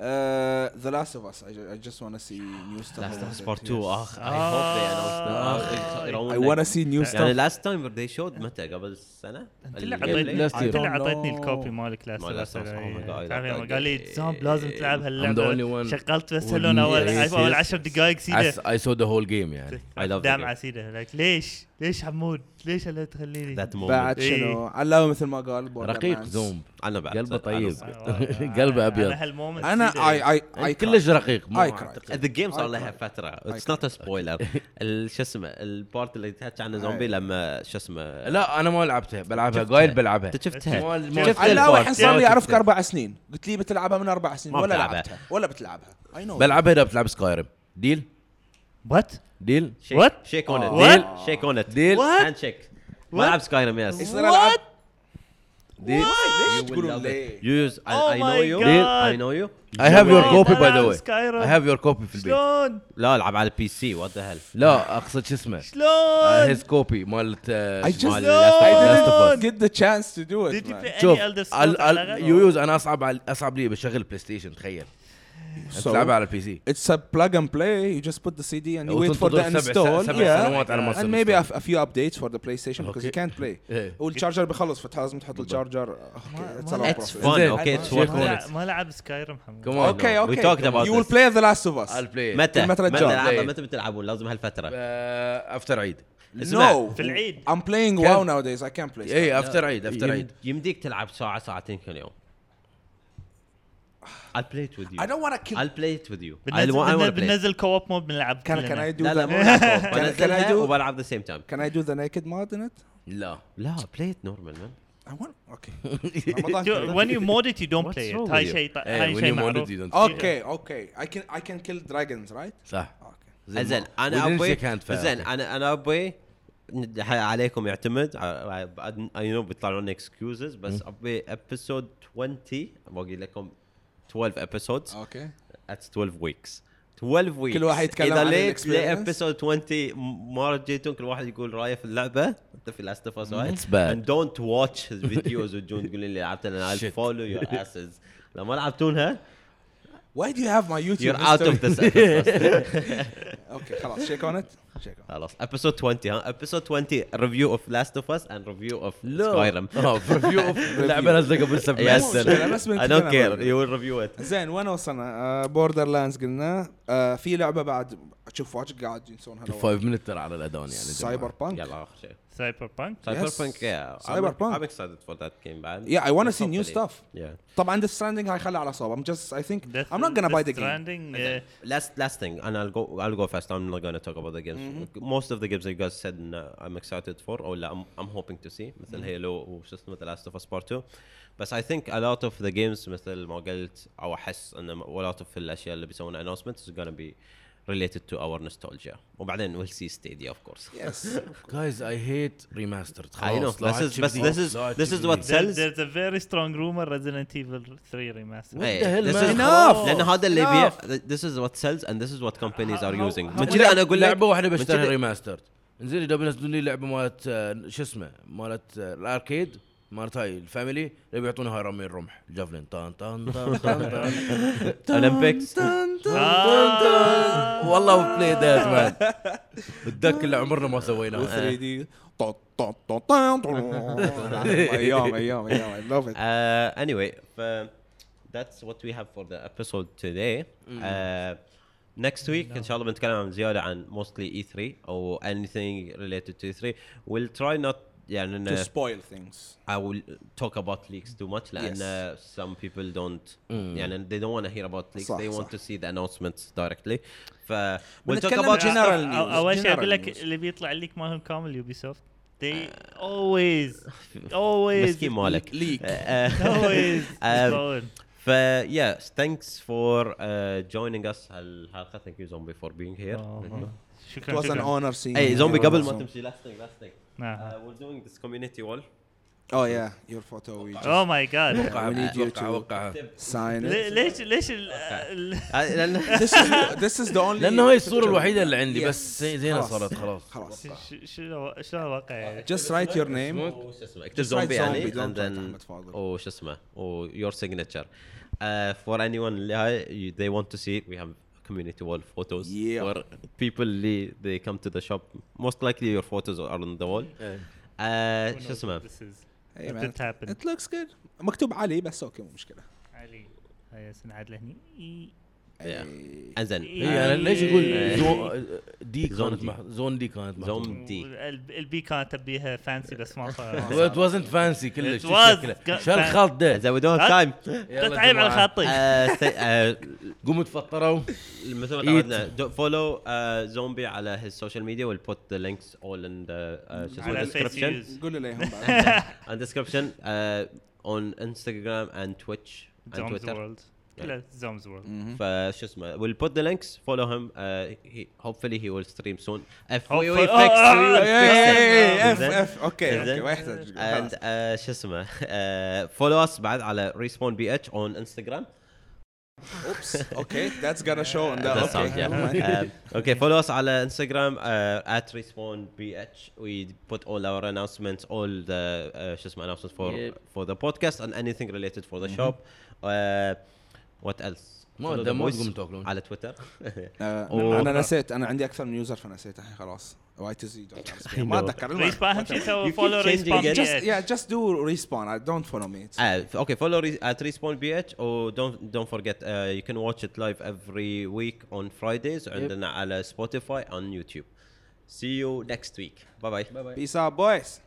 [SPEAKER 1] The Last of Us I just want to see new stuff
[SPEAKER 2] Last of Us
[SPEAKER 1] about
[SPEAKER 2] Part
[SPEAKER 1] it,
[SPEAKER 2] 2
[SPEAKER 1] yes.
[SPEAKER 2] آخ I hope they announced
[SPEAKER 3] آه.
[SPEAKER 2] it.
[SPEAKER 1] I want to see new
[SPEAKER 2] يعني last time they showed متى قبل سنة؟
[SPEAKER 3] أنت اللي
[SPEAKER 2] ال game
[SPEAKER 3] عطيتني
[SPEAKER 2] play؟
[SPEAKER 4] Last أنت.
[SPEAKER 3] اللي عطيتني.
[SPEAKER 1] ال
[SPEAKER 3] copy مالك
[SPEAKER 2] Last that
[SPEAKER 3] يوم قال لي. زامب لازم تلعب
[SPEAKER 4] هاللعبة
[SPEAKER 3] شغلت بس هلون اول أول
[SPEAKER 4] it.
[SPEAKER 3] 10 دقائق سيدة
[SPEAKER 4] I saw the whole game يعني
[SPEAKER 2] I love the
[SPEAKER 3] دام
[SPEAKER 2] game.
[SPEAKER 3] على سيده ليش ليش حمود ليش هلا تخليني
[SPEAKER 2] That moment.
[SPEAKER 1] بعد
[SPEAKER 3] إيه.
[SPEAKER 1] شنو علاوي مثل ما قال
[SPEAKER 4] رقيق. زومب
[SPEAKER 2] أنا بعد
[SPEAKER 4] قلبه طيب. <laughs> قلبه أبيض.
[SPEAKER 3] أنا هالمومنت
[SPEAKER 1] أنا I I
[SPEAKER 4] أي كلش رقيق. أعتقد.
[SPEAKER 2] The game صار لها not a spoiler. ال- شو اسمه البارت اللي تحكي عنه زومبي. لما شو اسمه
[SPEAKER 4] لا أنا ما لعبتها بلعبها. قايل بلعبها.
[SPEAKER 2] أنت شفتها. شفت
[SPEAKER 1] علاوي
[SPEAKER 2] البارت.
[SPEAKER 1] الحين صار لي اعرفك أربع سنين. قلت لي بتلعبها من أربع سنين ولا. لعبتها ولا بتلعبها. I know.
[SPEAKER 4] بلعبها إذا بتلعب سكايرم ديل
[SPEAKER 3] وات
[SPEAKER 4] ديل
[SPEAKER 3] What?
[SPEAKER 2] شيك اون. ات شيك اون ات
[SPEAKER 4] ديل
[SPEAKER 2] هاند شيك ما العب سكايرم يس
[SPEAKER 1] يصير العب
[SPEAKER 4] ديل
[SPEAKER 1] ليش
[SPEAKER 4] it.
[SPEAKER 1] ليه؟
[SPEAKER 2] يوز
[SPEAKER 3] Oh.
[SPEAKER 2] I know you. I
[SPEAKER 4] have your
[SPEAKER 3] شلون
[SPEAKER 4] copy by the
[SPEAKER 3] ألعب
[SPEAKER 4] way.
[SPEAKER 3] سكايرم؟
[SPEAKER 4] I have your copy في البيت
[SPEAKER 3] شلون
[SPEAKER 2] لا ألعب على البي سي وات ذا هيل
[SPEAKER 4] لا <laughs> أقصد شو اسمه؟
[SPEAKER 3] شلون
[SPEAKER 4] هيز كوبي مالت
[SPEAKER 2] مال
[SPEAKER 1] chance to do
[SPEAKER 3] Did
[SPEAKER 1] it
[SPEAKER 3] you
[SPEAKER 1] man.
[SPEAKER 3] play
[SPEAKER 4] شوف؟ يويوز أنا أصعب أصعب لي بشغل بلاي ستيشن تخيل.
[SPEAKER 1] So,
[SPEAKER 4] تلعبها على البي سي
[SPEAKER 1] it's a plug and play you just put the CD and you wait for the
[SPEAKER 4] سبع
[SPEAKER 1] install
[SPEAKER 4] سبع
[SPEAKER 1] yeah
[SPEAKER 4] سنوات على ما
[SPEAKER 1] and maybe a, few updates for the PlayStation because you
[SPEAKER 4] Okay.
[SPEAKER 1] can't play
[SPEAKER 4] إيه.
[SPEAKER 1] والشارجر بيخلص فلازم تحط
[SPEAKER 2] fun
[SPEAKER 4] زين.
[SPEAKER 2] okay it's
[SPEAKER 4] شيك
[SPEAKER 2] worth
[SPEAKER 3] ما لعب- سكايرم حمود
[SPEAKER 4] Come on.
[SPEAKER 1] Okay,
[SPEAKER 2] We
[SPEAKER 1] okay.
[SPEAKER 2] talked about
[SPEAKER 1] you will play The Last of Us
[SPEAKER 4] I'll play
[SPEAKER 2] متى متى بتلعبون لازم هالفترة
[SPEAKER 4] افتر عيد.
[SPEAKER 1] No
[SPEAKER 3] في العيد.
[SPEAKER 1] I'm playing؟ WoW nowadays I can't play
[SPEAKER 4] اي. افتر عيد افتر عيد
[SPEAKER 2] يمديك تلعب ساعة ساعتين كل يوم I'll play it with you
[SPEAKER 1] I don't want to kill
[SPEAKER 2] I'll play it with you I
[SPEAKER 3] بننزل
[SPEAKER 2] wa- I
[SPEAKER 3] بننزل-
[SPEAKER 2] it.
[SPEAKER 3] بننزل كوب مود بنلعب
[SPEAKER 1] can, can. I do
[SPEAKER 2] لا لا
[SPEAKER 1] the
[SPEAKER 2] مو نلعب
[SPEAKER 1] can I
[SPEAKER 2] بنزلها
[SPEAKER 1] do
[SPEAKER 2] وبلعب ذا سيم تايم
[SPEAKER 1] can I do the naked mod in it
[SPEAKER 4] لا
[SPEAKER 2] لا play it normal man
[SPEAKER 1] I want okay
[SPEAKER 3] when you mod it you don't play it هاي? شيء
[SPEAKER 4] إيه،
[SPEAKER 3] هاي شيء معروف
[SPEAKER 1] okay okay I can I can kill dragons right
[SPEAKER 4] صح
[SPEAKER 1] okay
[SPEAKER 2] زين
[SPEAKER 4] أنا أبوي.
[SPEAKER 2] زين أنا أنا أبوي عليكم يعتمد I know بيطلعون excuses بس ابي episode 20 باقي لكم 12 episodes
[SPEAKER 1] okay
[SPEAKER 2] it's 12 weeks 12 weeks
[SPEAKER 1] كل واحد يتكلم
[SPEAKER 2] إذا
[SPEAKER 1] عن
[SPEAKER 2] ليت.
[SPEAKER 1] ل
[SPEAKER 2] episode 20 م- ما رجيتون كل واحد يقول رأيه في اللعبة. انت في Last of Us
[SPEAKER 4] It's bad.
[SPEAKER 2] and don't watch his videos وتجون تقولون <laughs> لي لعبت أنا I'll
[SPEAKER 4] Shit.
[SPEAKER 2] follow your asses. لو ما لعبتونها
[SPEAKER 1] why do you have my YouTube
[SPEAKER 2] you're out of this episode
[SPEAKER 1] okay خلاص shake on it
[SPEAKER 2] خلاص episode 20 ها episode 20 review of Last of Us and review of
[SPEAKER 4] لا
[SPEAKER 2] Skyrim
[SPEAKER 4] آه ريفيو اوف لعبه نازله قبل سبع
[SPEAKER 1] بس
[SPEAKER 2] I don't care you will review it
[SPEAKER 1] زين وين وصلنا؟ بوردر لاندز قلنا آه في لعبه بعد أشوف واجد قاعد ينسونها
[SPEAKER 4] 5 minutes ترى على الاذان يعني
[SPEAKER 1] سايبر بانك
[SPEAKER 2] يلا اخر شيء
[SPEAKER 3] سايبر بانك
[SPEAKER 2] سايبر
[SPEAKER 1] Yes.
[SPEAKER 2] بانك yeah
[SPEAKER 1] Cyberpunk.
[SPEAKER 2] I'm, I'm excited for that game بعد
[SPEAKER 1] Yeah, I want to
[SPEAKER 2] But
[SPEAKER 1] see new
[SPEAKER 2] hopefully-
[SPEAKER 1] stuff.
[SPEAKER 2] yeah
[SPEAKER 1] طبعا Death Stranding هاي خلي على صوب I'm just I think I'm not gonna buy the game
[SPEAKER 3] Stranding uh,
[SPEAKER 2] last last thing and I'll go I'll go fast I'm not gonna talk about the games most of the games you guys said uh, I'm excited for or لا, I'm, I'm hoping to see مثل هيلو وشو اسمه The Last of Us Part 2 بس I think a lot of the games مثل ما قلت او احس ان a lot of الاشياء اللي بيسوونها announcements is gonna be related to our nostalgia وبعدين we'll see Stadia of course
[SPEAKER 1] Yes.
[SPEAKER 4] جايز اي هيت ريماسترد
[SPEAKER 2] I know this is بس this is this is what sells
[SPEAKER 3] there's a very strong rumor Resident Evil 3 remaster.
[SPEAKER 4] What
[SPEAKER 2] إيه،
[SPEAKER 4] the hell, man?
[SPEAKER 2] is-
[SPEAKER 1] Enough.
[SPEAKER 2] لأن هذا اللي يبيع this is what sells and this is what companies are using من كذا أنا أقول لك
[SPEAKER 4] لعبه واحدة
[SPEAKER 2] من
[SPEAKER 4] بشتريها remastered انزين اذا بينزلوا لي لعبه مالت آه، شو اسمه مالت آه، ال arcade مالت هاي ال family اللي رمي الرمح. javelin. طان طان طان طان طان
[SPEAKER 2] Olympics
[SPEAKER 3] آه.
[SPEAKER 4] والله play that man الدك اللي عمرنا ما سويناه
[SPEAKER 1] 3D. طط طط طط طط. أيام أيام أيام. I love it.
[SPEAKER 2] Uh, anyway, uh, that's what we have for the episode today. Uh, next week إن شاء الله بنتكلم عن زيادة عن mostly E3 أو anything related to E3. We'll try not يعني
[SPEAKER 1] To
[SPEAKER 2] إن
[SPEAKER 1] spoil things.
[SPEAKER 2] I will talk about leaks too much لأن some people don't يعني they don't want to hear about leaks.
[SPEAKER 1] صح،
[SPEAKER 2] they want
[SPEAKER 1] صح.
[SPEAKER 2] to see the announcements directly. ف we'll talk about
[SPEAKER 1] general news.
[SPEAKER 3] اول شيء أقول لك. اللي بيطلع ليك مالهم كامل يوبي سوفت they always always
[SPEAKER 2] مسكين مالك.
[SPEAKER 1] Leak.
[SPEAKER 3] always
[SPEAKER 2] Um. ف yes thanks for uh, joining us هالحلقه thank you zombie for being here
[SPEAKER 3] آه.
[SPEAKER 1] It
[SPEAKER 3] شكرا
[SPEAKER 1] was an
[SPEAKER 3] شكرا
[SPEAKER 1] honor seeing you
[SPEAKER 2] زومبي
[SPEAKER 1] here
[SPEAKER 2] قبل ما. تمشي last thing last thing
[SPEAKER 3] نعم.
[SPEAKER 2] Uh, we're doing this community wall
[SPEAKER 1] Oh yeah, your photo we just
[SPEAKER 3] اوه ماي جاد
[SPEAKER 4] وقع
[SPEAKER 1] We need you
[SPEAKER 4] وقع
[SPEAKER 1] to-
[SPEAKER 4] وقع
[SPEAKER 1] sign it.
[SPEAKER 3] ليش ليش ال-
[SPEAKER 2] آه،
[SPEAKER 1] This is this is the only
[SPEAKER 4] لأنه هاي الصورة الوحيده اللي عندي. بس زي- زينه
[SPEAKER 1] خلاص.
[SPEAKER 4] صارت خلاص
[SPEAKER 1] خلاص
[SPEAKER 3] ش- شنو شلون الواقع يعني
[SPEAKER 1] just write your name
[SPEAKER 2] وش اسمه اكتب
[SPEAKER 1] Just write
[SPEAKER 2] زومبي يعني
[SPEAKER 1] zombie, don't
[SPEAKER 2] and
[SPEAKER 1] write
[SPEAKER 2] then
[SPEAKER 1] أحمد فاضل.
[SPEAKER 2] وش اسمه your signature uh, for anyone اللي هاي you- they want to see it we have community wall photos
[SPEAKER 1] Yeah.
[SPEAKER 2] for people اللي they come to the shop most likely your photos are on the wall uh, شو اسمه
[SPEAKER 3] It
[SPEAKER 1] looks good مكتوب علي بس أوكي مو مشكله
[SPEAKER 3] علي هاي سنعاد لهني إي.
[SPEAKER 1] إيه.
[SPEAKER 2] انزين
[SPEAKER 4] هي أنا ليش أقول
[SPEAKER 2] إيه.
[SPEAKER 4] زون دي
[SPEAKER 2] زون
[SPEAKER 4] كانت زون دي كانت.
[SPEAKER 2] زوم دي
[SPEAKER 3] ال- البي كانت تبيها فانسي بس ما <laughs> صار
[SPEAKER 4] It wasn't fancy كلش
[SPEAKER 3] It
[SPEAKER 4] شو الخلط ده
[SPEAKER 2] زين we don't have
[SPEAKER 3] هات.
[SPEAKER 2] time
[SPEAKER 4] يلا
[SPEAKER 3] تعيب على. خطي
[SPEAKER 2] uh, say, uh,
[SPEAKER 4] قوموا تفطروا
[SPEAKER 2] مثل ما. تعودنا فولو زومبي على his social media we'll put the links all in the uh, شو اسمه
[SPEAKER 3] على
[SPEAKER 2] description
[SPEAKER 3] فيس
[SPEAKER 1] قول لهم بعد <laughs>
[SPEAKER 2] and description uh, on Instagram and Twitch and
[SPEAKER 3] زومز وورلد.
[SPEAKER 2] فشو اسمه we'll put the links follow him uh, he, hopefully he will stream soon if we, we
[SPEAKER 3] Hopefully-
[SPEAKER 2] fix
[SPEAKER 3] Oh,
[SPEAKER 2] we will
[SPEAKER 3] oh,
[SPEAKER 2] fix
[SPEAKER 1] Hey,
[SPEAKER 2] it.
[SPEAKER 1] hey, hey,
[SPEAKER 2] زين؟
[SPEAKER 1] اف اف
[SPEAKER 2] أوكي.
[SPEAKER 1] أوكي ما يحتاج
[SPEAKER 2] and uh, شو اسمه uh, follow us بعد على respawn bh on Instagram
[SPEAKER 1] اوبس أوكي that's gonna show on
[SPEAKER 2] That
[SPEAKER 1] okay
[SPEAKER 2] yeah. Um, okay, follow us على Instagram uh, at respawn bh. We put all our announcements, all the uh, شو اسمه announcements for
[SPEAKER 4] Yep.
[SPEAKER 2] for the podcast and anything related for the shop. Uh, what else مو
[SPEAKER 4] تقوم تاكلون.
[SPEAKER 2] على تويتر <laughs>
[SPEAKER 1] آه، أنا نسيت أنا عندي أكثر من user فنسيت الحين خلاص. واي تو زي ما
[SPEAKER 3] أتذكر اهم شيء سوي
[SPEAKER 2] follow
[SPEAKER 1] Respawn yeah just do Respawn don't follow me
[SPEAKER 2] okay follow at Respawn BH or don't don't forget you can watch it live every week on Fridays عندنا على سبوتيفاي on YouTube see you next week bye bye
[SPEAKER 1] peace up boys